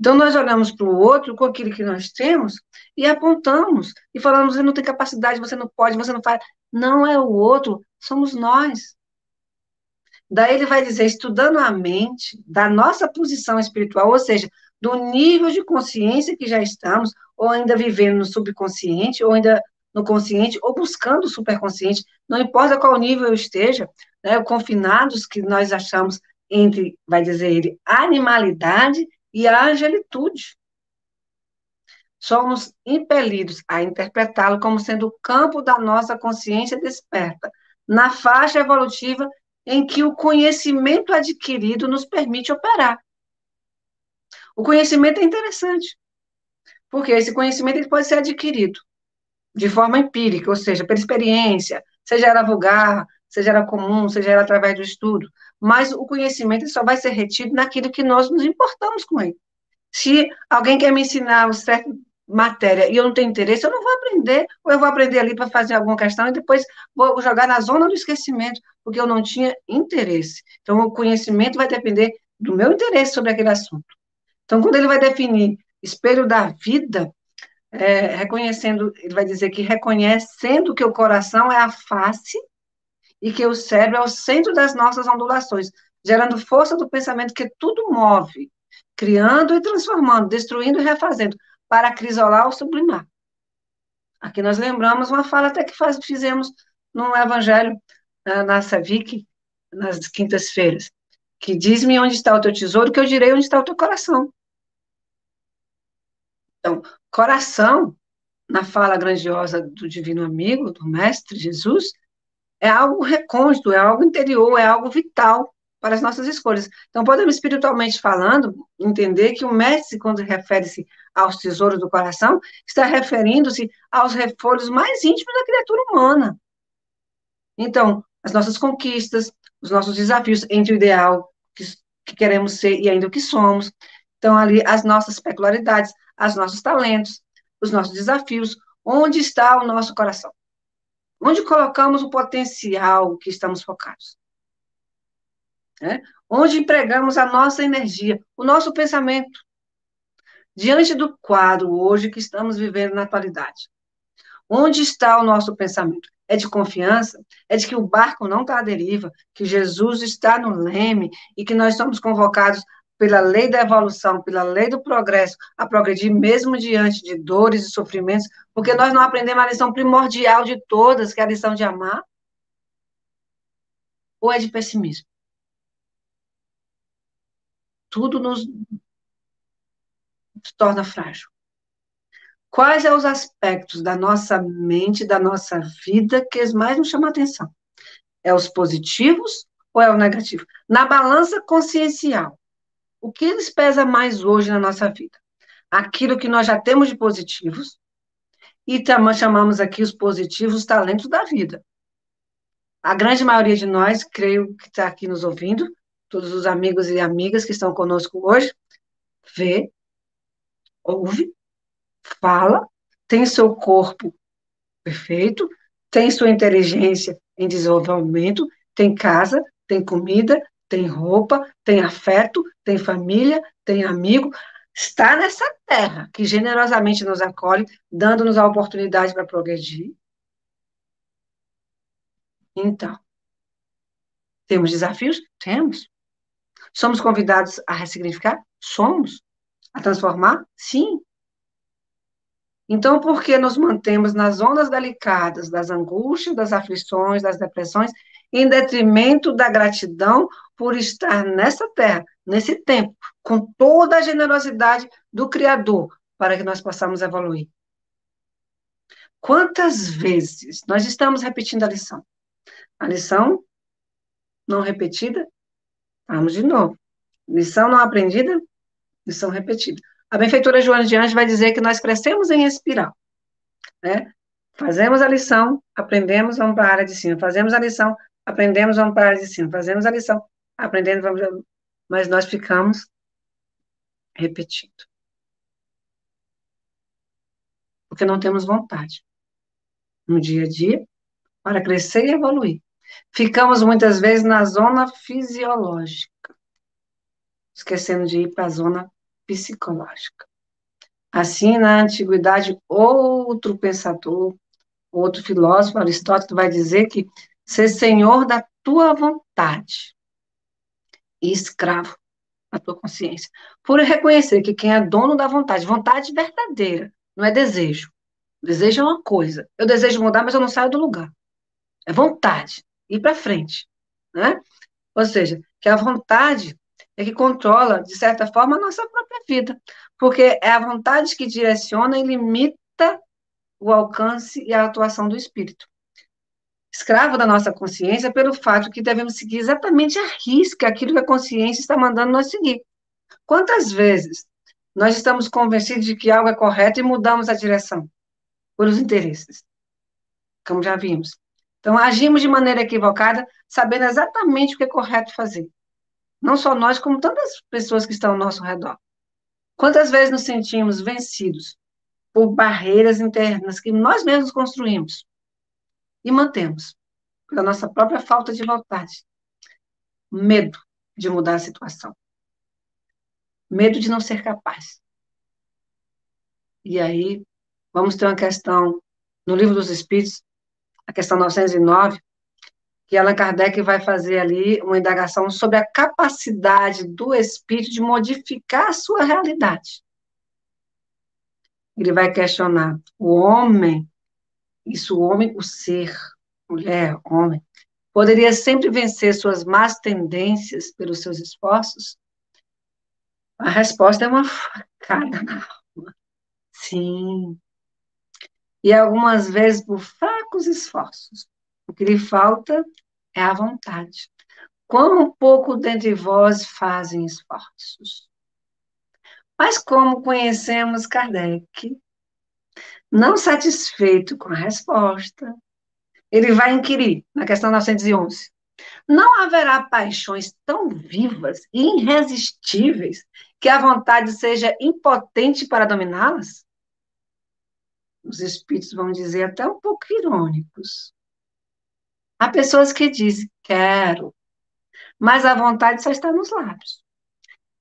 Então, nós olhamos para o outro com aquilo que nós temos e apontamos e falamos: você não tem capacidade, você não pode, você não faz. Não é o outro, somos nós. Daí ele vai dizer, estudando a mente da nossa posição espiritual, ou seja, do nível de consciência que já estamos, ou ainda vivendo no subconsciente, ou ainda no consciente, ou buscando o superconsciente, não importa qual nível eu esteja, né, confinados que nós achamos entre, vai dizer ele, animalidade e a angelitude. Somos impelidos a interpretá-lo como sendo o campo da nossa consciência desperta, na faixa evolutiva em que o conhecimento adquirido nos permite operar. O conhecimento é interessante, porque esse conhecimento ele pode ser adquirido de forma empírica, ou seja, pela experiência, seja ela vulgar, seja ela comum, seja ela através do estudo, mas o conhecimento só vai ser retido naquilo que nós nos importamos com ele. Se alguém quer me ensinar um certa matéria e eu não tenho interesse, eu não vou aprender, ou eu vou aprender ali para fazer alguma questão e depois vou jogar na zona do esquecimento, porque eu não tinha interesse. Então, o conhecimento vai depender do meu interesse sobre aquele assunto. Então, quando ele vai definir espelho da vida, é, reconhecendo, ele vai dizer que reconhecendo que o coração é a face e que o cérebro é o centro das nossas ondulações, gerando força do pensamento que tudo move, criando e transformando, destruindo e refazendo, para acrisolar ou sublimar. Aqui nós lembramos uma fala até que faz, fizemos no Evangelho, na Savic, nas quintas-feiras, que diz-me onde está o teu tesouro, que eu direi onde está o teu coração. Então, coração, na fala grandiosa do divino amigo, do mestre Jesus, é algo recôndito, é algo interior, é algo vital para as nossas escolhas. Então, podemos, espiritualmente falando, entender que o mestre, quando refere-se aos tesouros do coração, está referindo-se aos refolhos mais íntimos da criatura humana. Então, as nossas conquistas, os nossos desafios entre o ideal que, que queremos ser e ainda o que somos. Então, ali, as nossas peculiaridades, os nossos talentos, os nossos desafios, onde está o nosso coração? Onde colocamos o potencial que estamos focados? Né? Onde empregamos a nossa energia, o nosso pensamento? Diante do quadro hoje que estamos vivendo na atualidade, onde está o nosso pensamento? É de confiança? É de que o barco não está à deriva, que Jesus está no leme e que nós somos convocados pela lei da evolução, pela lei do progresso, a progredir mesmo diante de dores e sofrimentos, porque nós não aprendemos a lição primordial de todas, que é a lição de amar? Ou é de pessimismo? Tudo nos torna frágil. Quais são os aspectos da nossa mente, da nossa vida, que mais nos chamam a atenção? É os positivos ou é o negativo? Na balança consciencial, o que eles pesa mais hoje na nossa vida? Aquilo que nós já temos de positivos, e também chamamos aqui os positivos talentos da vida. A grande maioria de nós, creio que está aqui nos ouvindo, todos os amigos e amigas que estão conosco hoje, vê, ouve, fala, tem seu corpo perfeito, tem sua inteligência em desenvolvimento, tem casa, tem comida, tem roupa, tem afeto, tem família, tem amigo, está nessa terra que generosamente nos acolhe, dando-nos a oportunidade para progredir. Então, temos desafios? Temos. Somos convidados a ressignificar? Somos. A transformar? Sim. Então, por que nos mantemos nas ondas delicadas das angústias, das aflições, das depressões, em detrimento da gratidão por estar nessa terra, nesse tempo, com toda a generosidade do Criador, para que nós possamos evoluir. Quantas vezes nós estamos repetindo a lição? A lição não repetida, vamos de novo. Lição não aprendida, lição repetida. A benfeitora Joana de Anjos vai dizer que nós crescemos em espiral. Né? Fazemos a lição, aprendemos, vamos para a área de cima. Fazemos a lição, aprendemos, vamos para a área de cima. Fazemos a lição, aprendendo, vamos, mas nós ficamos repetindo. Porque não temos vontade no dia a dia para crescer e evoluir. Ficamos muitas vezes na zona fisiológica, esquecendo de ir para a zona psicológica. Assim, na antiguidade, outro pensador, outro filósofo, Aristóteles, vai dizer que ser senhor da tua vontade e escravo da tua consciência. Por reconhecer que quem é dono da vontade, vontade verdadeira, não é desejo. Desejo é uma coisa. Eu desejo mudar, mas eu não saio do lugar. É vontade, ir para frente, né? Ou seja, que a vontade é que controla, de certa forma, a nossa própria vida, porque é a vontade que direciona e limita o alcance e a atuação do espírito escravo da nossa consciência pelo fato que devemos seguir exatamente a risca aquilo que a consciência está mandando nós seguir. Quantas vezes nós estamos convencidos de que algo é correto e mudamos a direção por os interesses? Como já vimos. Então, agimos de maneira equivocada, sabendo exatamente o que é correto fazer. Não só nós, como tantas pessoas que estão ao nosso redor. Quantas vezes nos sentimos vencidos por barreiras internas que nós mesmos construímos? e mantemos, pela nossa própria falta de vontade. Medo de mudar a situação. Medo de não ser capaz. E aí vamos ter uma questão no Livro dos Espíritos, a questão 909, que Allan Kardec vai fazer ali uma indagação sobre a capacidade do espírito de modificar a sua realidade. Ele vai questionar o homem, isso o homem, o ser, mulher, homem, poderia sempre vencer suas más tendências pelos seus esforços? A resposta é uma facada na alma. Sim. E algumas vezes por fracos esforços. O que lhe falta é a vontade. Como pouco dentre vós fazem esforços. Mas como conhecemos Kardec, não satisfeito com a resposta, ele vai inquirir na questão 911. Não haverá paixões tão vivas e irresistíveis que a vontade seja impotente para dominá-las? Os espíritos vão dizer até um pouco irônicos. Há pessoas que dizem, quero, mas a vontade só está nos lábios.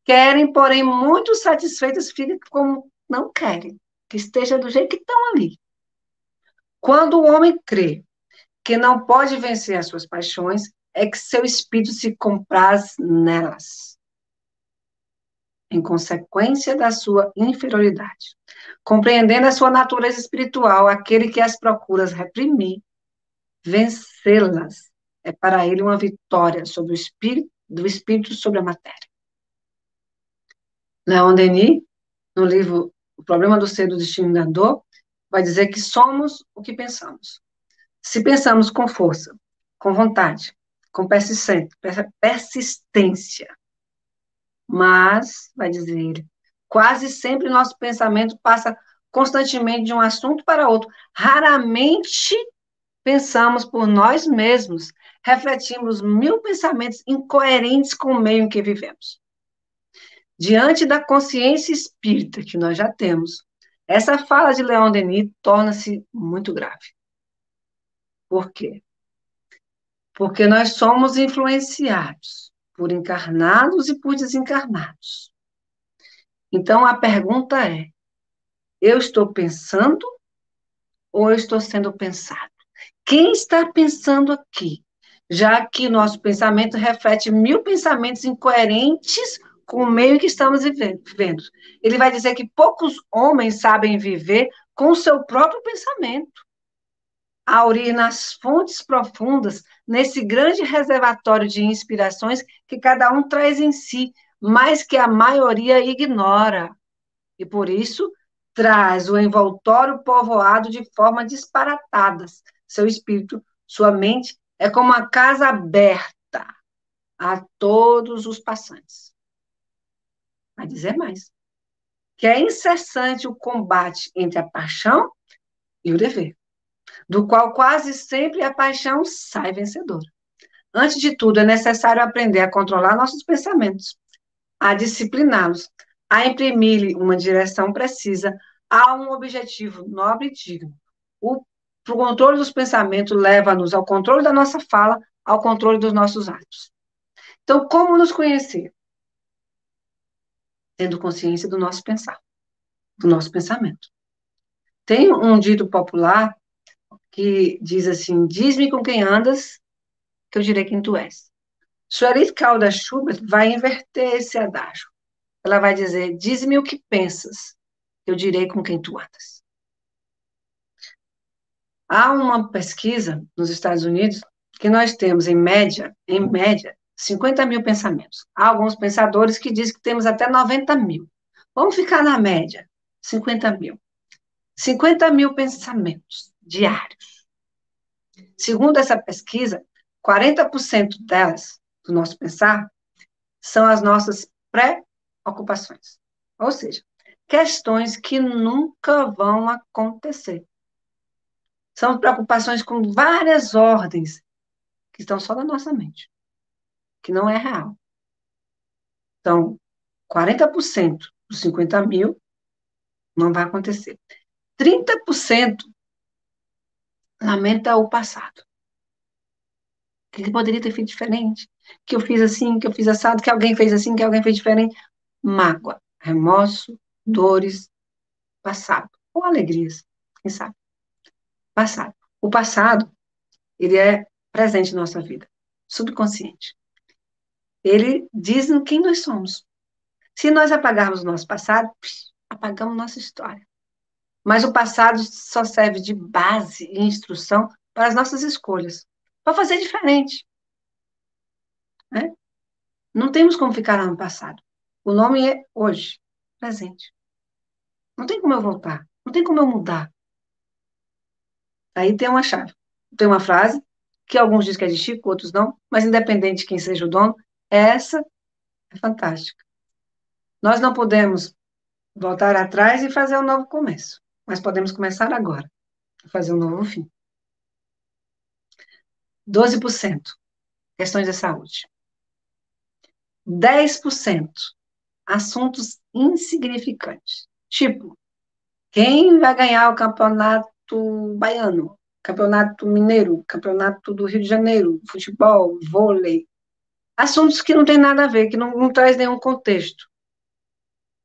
Querem, porém, muito satisfeitas, ficam como não querem, que esteja do jeito que estão ali. Quando o homem crê que não pode vencer as suas paixões, é que seu espírito se compraz nelas, em consequência da sua inferioridade. Compreendendo a sua natureza espiritual, aquele que as procura reprimir, vencê-las é para ele uma vitória sobre o espírito, do espírito sobre a matéria. Leon Denis, no livro O Problema do Ser do Destino da Dor, vai dizer que somos o que pensamos. Se pensamos com força, com vontade, com persistência, mas, vai dizer ele, quase sempre nosso pensamento passa constantemente de um assunto para outro. Raramente pensamos por nós mesmos, refletimos mil pensamentos incoerentes com o meio em que vivemos. Diante da consciência espírita que nós já temos, essa fala de Leon Denis torna-se muito grave. Por quê? Porque nós somos influenciados por encarnados e por desencarnados. Então a pergunta é: eu estou pensando ou eu estou sendo pensado? Quem está pensando aqui? Já que nosso pensamento reflete mil pensamentos incoerentes com o meio que estamos vivendo. Ele vai dizer que poucos homens sabem viver com o seu próprio pensamento. Aurir nas fontes profundas, nesse grande reservatório de inspirações que cada um traz em si, mas que a maioria ignora. E por isso traz o envoltório povoado de forma disparatadas, seu espírito, sua mente, é como a casa aberta a todos os passantes. Vai dizer mais. Que é incessante o combate entre a paixão e o dever, do qual quase sempre a paixão sai vencedora. Antes de tudo, é necessário aprender a controlar nossos pensamentos, a discipliná-los, a imprimir-lhe uma direção precisa a um objetivo nobre e digno. O o controle dos pensamentos leva-nos ao controle da nossa fala, ao controle dos nossos atos. Então, como nos conhecer? Tendo consciência do nosso pensar, do nosso pensamento. Tem um dito popular que diz assim: Diz-me com quem andas, que eu direi quem tu és. Sueli Calda Schubert vai inverter esse adágio. Ela vai dizer: Diz-me o que pensas, eu direi com quem tu andas. Há uma pesquisa nos Estados Unidos que nós temos, em média, em média, 50 mil pensamentos. Há alguns pensadores que dizem que temos até 90 mil. Vamos ficar na média, 50 mil. 50 mil pensamentos diários. Segundo essa pesquisa, 40% delas, do nosso pensar, são as nossas pré-ocupações. Ou seja, questões que nunca vão acontecer. São preocupações com várias ordens que estão só na nossa mente, que não é real. Então, 40% dos 50 mil não vai acontecer. 30% lamenta o passado. Que poderia ter feito diferente. Que eu fiz assim, que eu fiz assado, que alguém fez assim, que alguém fez diferente. Mágoa, remorso, dores, passado, ou alegrias. Quem sabe? Passado. O passado, ele é presente na nossa vida, subconsciente. Ele diz quem nós somos. Se nós apagarmos o nosso passado, apagamos nossa história. Mas o passado só serve de base e instrução para as nossas escolhas, para fazer diferente. Né? Não temos como ficar lá no passado. O nome é hoje, presente. Não tem como eu voltar, não tem como eu mudar. Aí tem uma chave. Tem uma frase, que alguns dizem que é de Chico, outros não, mas independente de quem seja o dono, essa é fantástica. Nós não podemos voltar atrás e fazer um novo começo, mas podemos começar agora, fazer um novo fim. 12%, questões de saúde. 10%, assuntos insignificantes. Tipo, quem vai ganhar o campeonato baiano, campeonato mineiro, campeonato do Rio de Janeiro, futebol, vôlei. Assuntos que não tem nada a ver, que não, não traz nenhum contexto.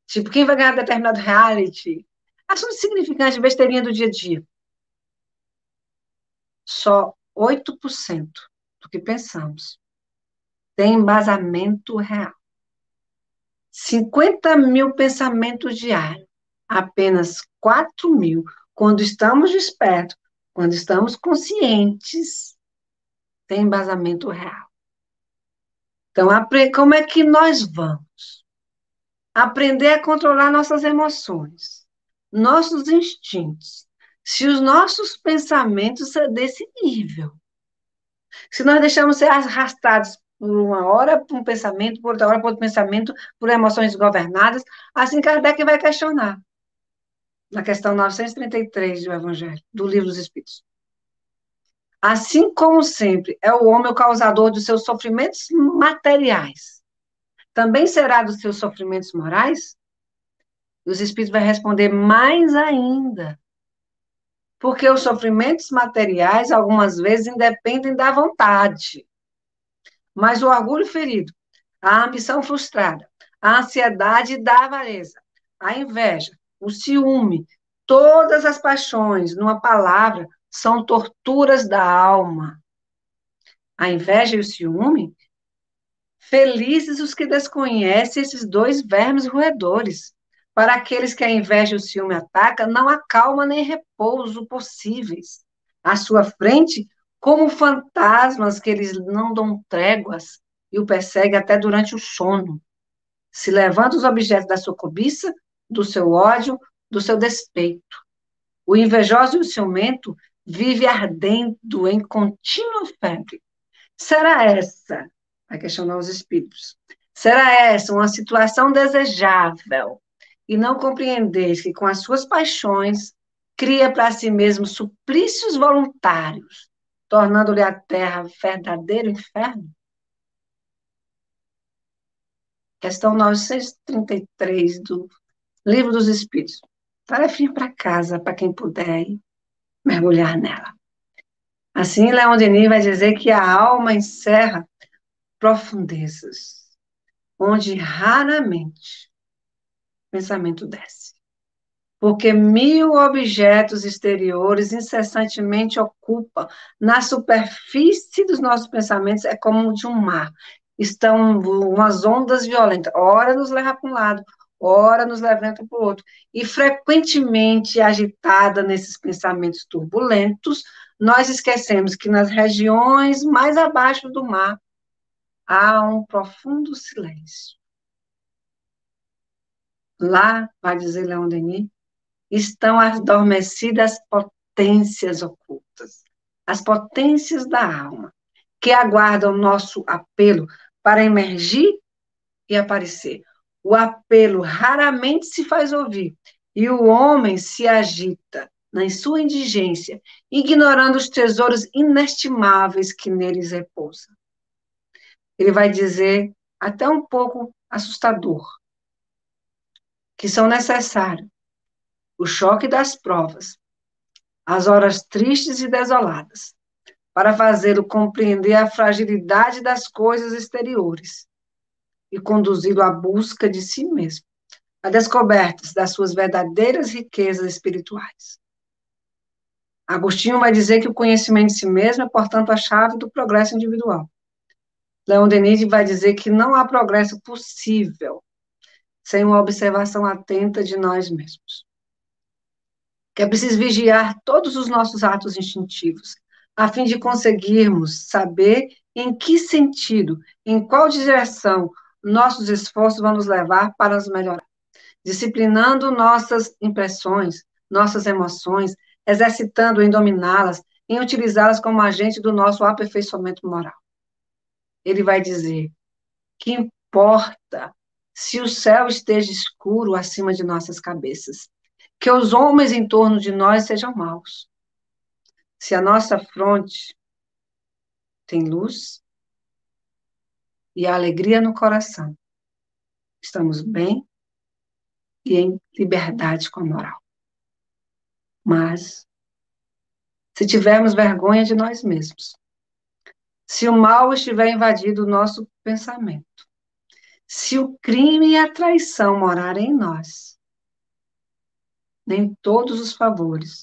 Tipo, quem vai ganhar determinado reality? Assuntos significantes, besteirinha do dia a dia. Só 8% do que pensamos tem embasamento real. 50 mil pensamentos diários, apenas 4 mil, quando estamos despertos, quando estamos conscientes, tem embasamento real. Então, como é que nós vamos? Aprender a controlar nossas emoções, nossos instintos, se os nossos pensamentos são desse nível. Se nós deixamos ser arrastados por uma hora por um pensamento, por outra hora por outro pensamento, por emoções governadas, assim Kardec vai questionar. Na questão 933 do Evangelho, do Livro dos Espíritos. Assim como sempre é o homem o causador dos seus sofrimentos materiais, também será dos seus sofrimentos morais? E os Espíritos vai responder mais ainda. Porque os sofrimentos materiais, algumas vezes, independem da vontade. Mas o orgulho ferido, a ambição frustrada, a ansiedade da avareza, a inveja, o ciúme, todas as paixões, numa palavra, são torturas da alma. A inveja e o ciúme, felizes os que desconhecem esses dois vermes roedores. Para aqueles que a inveja e o ciúme atacam, não há calma nem repouso possíveis. À sua frente, como fantasmas que eles não dão tréguas e o perseguem até durante o sono. Se levanta os objetos da sua cobiça, do seu ódio, do seu despeito. O invejoso e o ciumento vive ardendo em contínua febre. Será essa, vai questionar os espíritos, será essa uma situação desejável e não compreendeis que com as suas paixões cria para si mesmo suplícios voluntários tornando-lhe a terra verdadeiro inferno? Questão 933 do Livro dos Espíritos. Tarefinha para casa, para quem puder mergulhar nela. Assim, Leon Denis vai dizer que a alma encerra profundezas, onde raramente o pensamento desce porque mil objetos exteriores incessantemente ocupam na superfície dos nossos pensamentos, é como de um mar. Estão umas ondas violentas, ora nos leva para um lado, ora nos levanta para o outro. E frequentemente agitada nesses pensamentos turbulentos, nós esquecemos que nas regiões mais abaixo do mar há um profundo silêncio. Lá, vai dizer Leon Denis, estão adormecidas potências ocultas, as potências da alma, que aguardam nosso apelo para emergir e aparecer. O apelo raramente se faz ouvir e o homem se agita na sua indigência, ignorando os tesouros inestimáveis que neles repousam. Ele vai dizer, até um pouco assustador, que são necessários o choque das provas, as horas tristes e desoladas, para fazê-lo compreender a fragilidade das coisas exteriores e conduzi-lo à busca de si mesmo, a descobertas das suas verdadeiras riquezas espirituais. Agostinho vai dizer que o conhecimento de si mesmo é, portanto, a chave do progresso individual. Leon Denis vai dizer que não há progresso possível sem uma observação atenta de nós mesmos. Que é preciso vigiar todos os nossos atos instintivos, a fim de conseguirmos saber em que sentido, em qual direção nossos esforços vão nos levar para nos melhorar. Disciplinando nossas impressões, nossas emoções, exercitando em dominá-las, em utilizá-las como agente do nosso aperfeiçoamento moral. Ele vai dizer que importa se o céu esteja escuro acima de nossas cabeças, que os homens em torno de nós sejam maus. Se a nossa fronte tem luz e a alegria no coração, estamos bem e em liberdade com a moral. Mas, se tivermos vergonha de nós mesmos, se o mal estiver invadido o nosso pensamento, se o crime e a traição morarem em nós, nem todos os favores,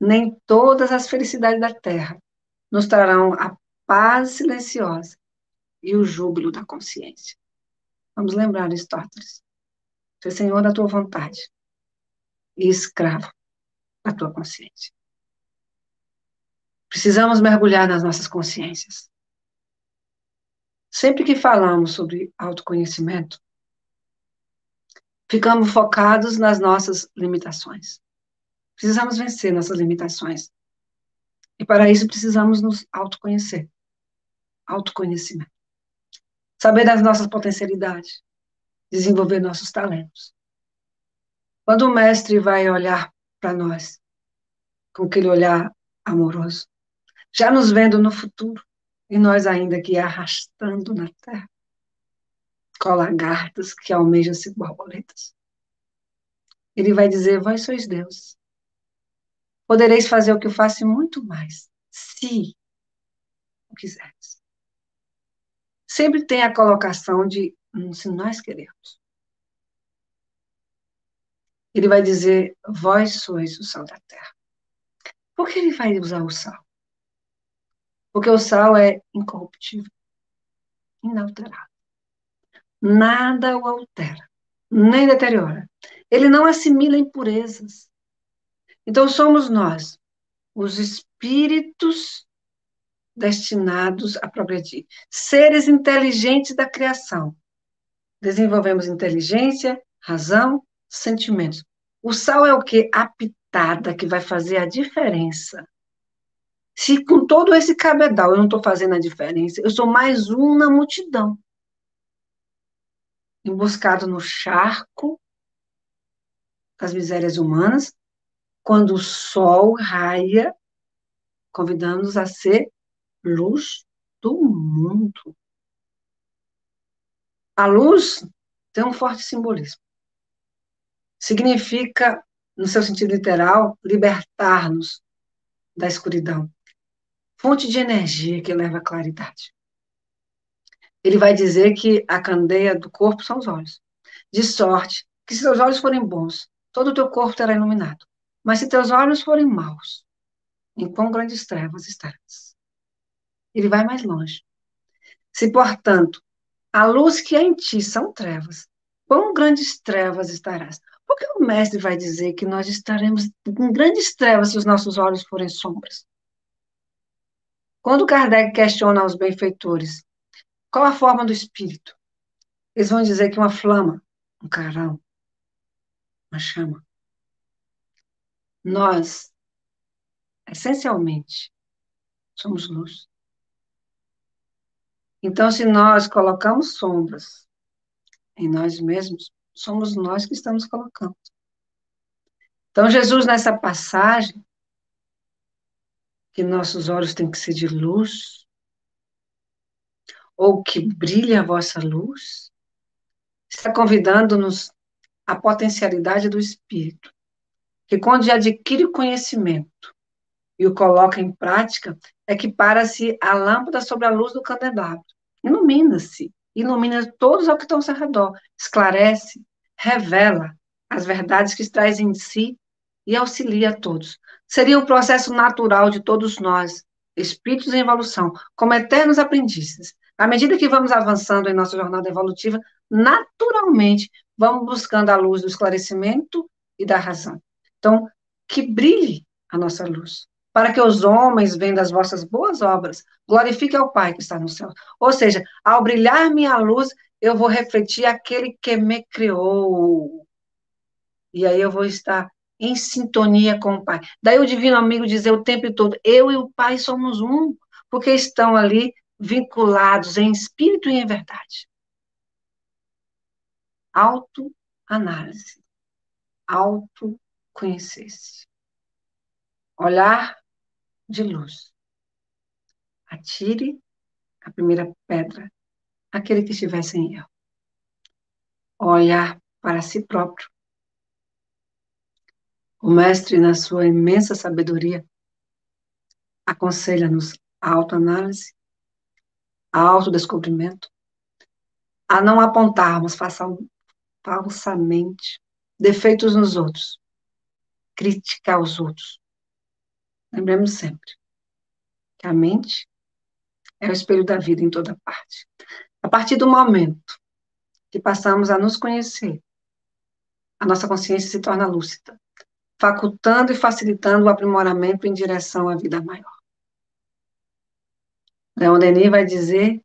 nem todas as felicidades da terra nos trarão a paz silenciosa e o júbilo da consciência. Vamos lembrar Aristóteles. Ser senhor da tua vontade e escravo da tua consciência. Precisamos mergulhar nas nossas consciências. Sempre que falamos sobre autoconhecimento, ficamos focados nas nossas limitações. Precisamos vencer nossas limitações. E para isso precisamos nos autoconhecer. Autoconhecimento. Saber das nossas potencialidades. Desenvolver nossos talentos. Quando o mestre vai olhar para nós com aquele olhar amoroso, já nos vendo no futuro, e nós ainda aqui arrastando na terra, com lagartas que almejam ser borboletas. Ele vai dizer: Vós sois Deus. Podereis fazer o que eu faço e muito mais, se o quiseres. Sempre tem a colocação de hum, se nós queremos. Ele vai dizer: Vós sois o sal da terra. Por que ele vai usar o sal? Porque o sal é incorruptível, inalterável. Nada o altera, nem deteriora. Ele não assimila impurezas. Então somos nós, os espíritos destinados a progredir, seres inteligentes da criação. Desenvolvemos inteligência, razão, sentimentos. O sal é o que? A pitada que vai fazer a diferença se com todo esse cabedal eu não estou fazendo a diferença, eu sou mais um na multidão. Emboscado no charco das misérias humanas, quando o sol raia, convidando-nos a ser luz do mundo. A luz tem um forte simbolismo. Significa, no seu sentido literal, libertar-nos da escuridão fonte de energia que leva à claridade. Ele vai dizer que a candeia do corpo são os olhos. De sorte que se teus olhos forem bons, todo o teu corpo terá iluminado. Mas se teus olhos forem maus, em quão grandes trevas estarás. Ele vai mais longe. Se, portanto, a luz que há em ti são trevas, quão grandes trevas estarás? Por que o mestre vai dizer que nós estaremos em grandes trevas se os nossos olhos forem sombras? Quando Kardec questiona os benfeitores qual a forma do espírito, eles vão dizer que uma flama, um carão, uma chama. Nós, essencialmente, somos luz. Então, se nós colocamos sombras em nós mesmos, somos nós que estamos colocando. Então, Jesus, nessa passagem, que nossos olhos têm que ser de luz, ou que brilhe a vossa luz, está convidando-nos à potencialidade do Espírito, que quando adquire o conhecimento e o coloca em prática, é que para-se a lâmpada sobre a luz do candelabro. Ilumina-se, ilumina todos ao que estão ao redor, esclarece, revela as verdades que traz em si e auxilia a todos, seria o processo natural de todos nós, espíritos em evolução, como eternos aprendizes. À medida que vamos avançando em nossa jornada evolutiva, naturalmente vamos buscando a luz do esclarecimento e da razão. Então, que brilhe a nossa luz, para que os homens, vendo as vossas boas obras, glorifiquem ao Pai que está no céu. Ou seja, ao brilhar minha luz, eu vou refletir aquele que me criou. E aí eu vou estar em sintonia com o Pai. Daí o divino amigo dizer o tempo todo: eu e o Pai somos um, porque estão ali vinculados em espírito e em verdade. Autoanálise. Autoconhecer-se. Olhar de luz. Atire a primeira pedra aquele que estiver sem erro. Olhar para si próprio. O Mestre, na sua imensa sabedoria, aconselha-nos a autoanálise, a autodescobrimento, a não apontarmos falsamente defeitos nos outros, criticar os outros. Lembremos sempre que a mente é o espelho da vida em toda parte. A partir do momento que passamos a nos conhecer, a nossa consciência se torna lúcida, facultando e facilitando o aprimoramento em direção à vida maior. Leon Denis vai dizer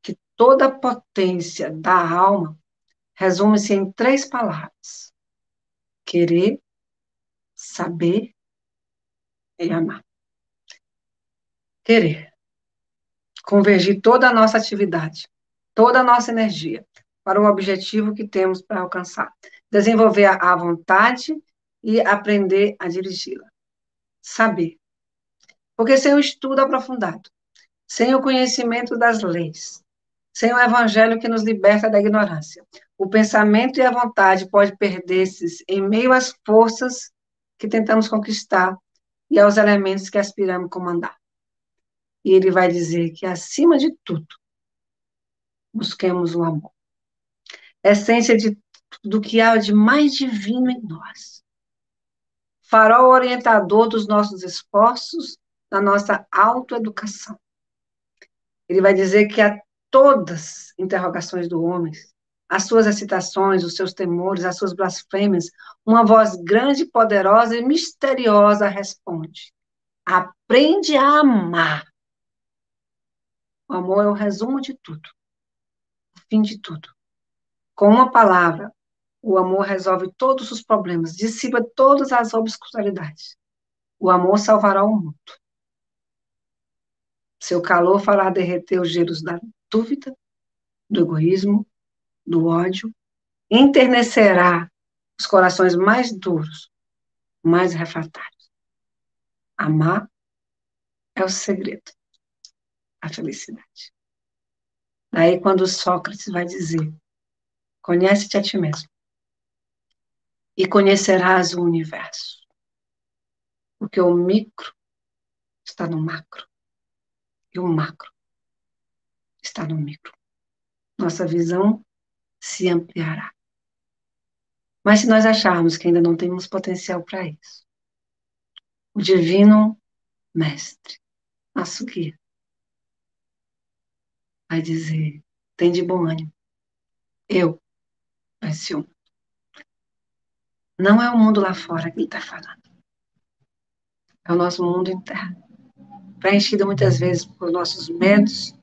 que toda a potência da alma resume-se em três palavras: querer, saber e amar. Querer convergir toda a nossa atividade, toda a nossa energia para o objetivo que temos para alcançar. Desenvolver a vontade e aprender a dirigi-la. Saber. Porque sem o estudo aprofundado, sem o conhecimento das leis, sem o evangelho que nos liberta da ignorância, o pensamento e a vontade pode perder-se em meio às forças que tentamos conquistar e aos elementos que aspiramos comandar. E ele vai dizer que, acima de tudo, busquemos o amor. Essência de, do que há de mais divino em nós. Farol orientador dos nossos esforços na nossa autoeducação. Ele vai dizer que a todas interrogações do homem, as suas excitações, os seus temores, as suas blasfêmias, uma voz grande, poderosa e misteriosa responde: Aprende a amar. O amor é o resumo de tudo, o fim de tudo. Com uma palavra, o amor resolve todos os problemas, dissipa todas as obscuridades. O amor salvará o mundo. Seu calor fará derreter os gelos da dúvida, do egoísmo, do ódio, enternecerá os corações mais duros, mais refratários. Amar é o segredo a felicidade. Daí, quando Sócrates vai dizer: Conhece-te a ti mesmo e conhecerás o universo. Porque o micro está no macro e o macro está no micro. Nossa visão se ampliará. Mas se nós acharmos que ainda não temos potencial para isso, o Divino Mestre, nosso guia, vai dizer: tem de bom ânimo. Eu o mundo. Não é o mundo lá fora que ele está falando. É o nosso mundo interno. Preenchido muitas vezes por nossos medos,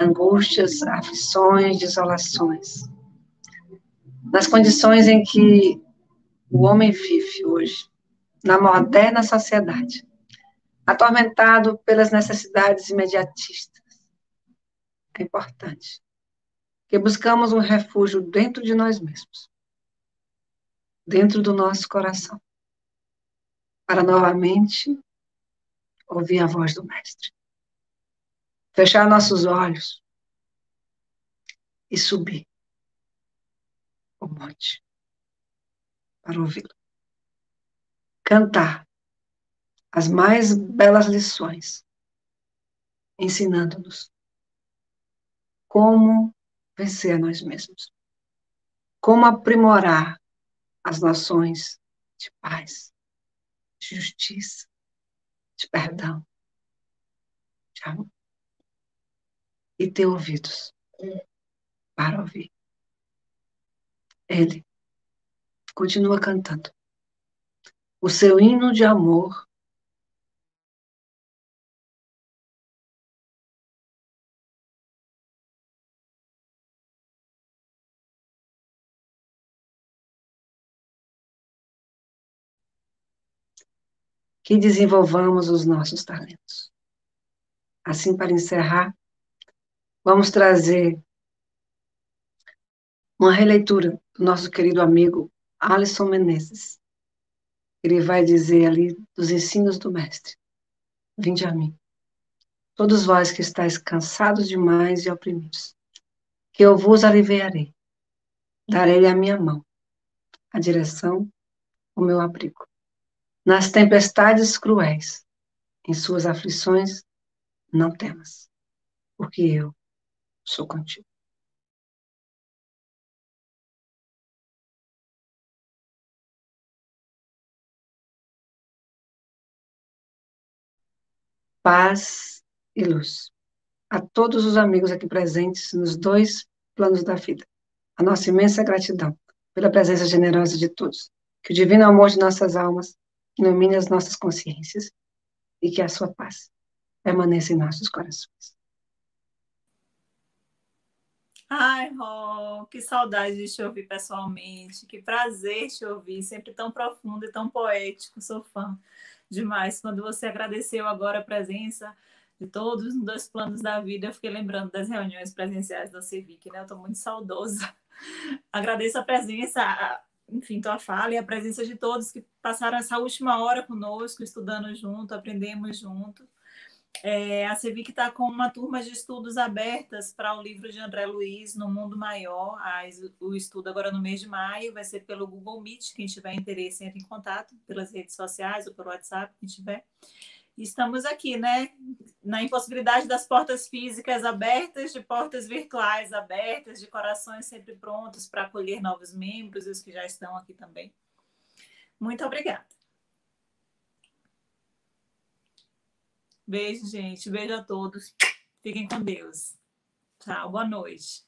angústias, aflições, desolações. Nas condições em que o homem vive hoje, na moderna sociedade, atormentado pelas necessidades imediatistas é importante. Que buscamos um refúgio dentro de nós mesmos, dentro do nosso coração, para novamente ouvir a voz do Mestre. Fechar nossos olhos e subir o monte para ouvi-lo. Cantar as mais belas lições, ensinando-nos como vencer a nós mesmos, como aprimorar as noções de paz, de justiça, de perdão, de amor. E ter ouvidos para ouvir. Ele continua cantando. O seu hino de amor que desenvolvamos os nossos talentos. Assim, para encerrar, vamos trazer uma releitura do nosso querido amigo Alisson Menezes. Ele vai dizer ali dos ensinos do Mestre: Vinde a mim, todos vós que estáis cansados demais e oprimidos, que eu vos aliviarei. Darei-lhe a minha mão, a direção, o meu abrigo nas tempestades cruéis, em suas aflições, não temas, porque eu sou contigo. Paz e luz a todos os amigos aqui presentes nos dois planos da vida. A nossa imensa gratidão pela presença generosa de todos. Que o divino amor de nossas almas ilumine as nossas consciências e que a sua paz permaneça em nossos corações. Ai, Rô, que saudade de te ouvir pessoalmente, que prazer te ouvir, sempre tão profundo e tão poético, sou fã demais. Quando você agradeceu agora a presença de todos nos dois planos da vida, eu fiquei lembrando das reuniões presenciais da CEVIC, né? Eu estou muito saudosa. <laughs> Agradeço a presença, enfim, tua fala e a presença de todos que passaram essa última hora conosco, estudando junto, aprendemos junto. É, a CEVIC está com uma turma de estudos abertas para o livro de André Luiz, No Mundo Maior. o estudo agora no mês de maio vai ser pelo Google Meet. Quem tiver interesse, entre em contato pelas redes sociais ou pelo WhatsApp, quem tiver estamos aqui, né? Na impossibilidade das portas físicas abertas, de portas virtuais abertas, de corações sempre prontos para acolher novos membros e os que já estão aqui também. Muito obrigada. Beijo, gente. Beijo a todos. Fiquem com Deus. Tchau. Boa noite.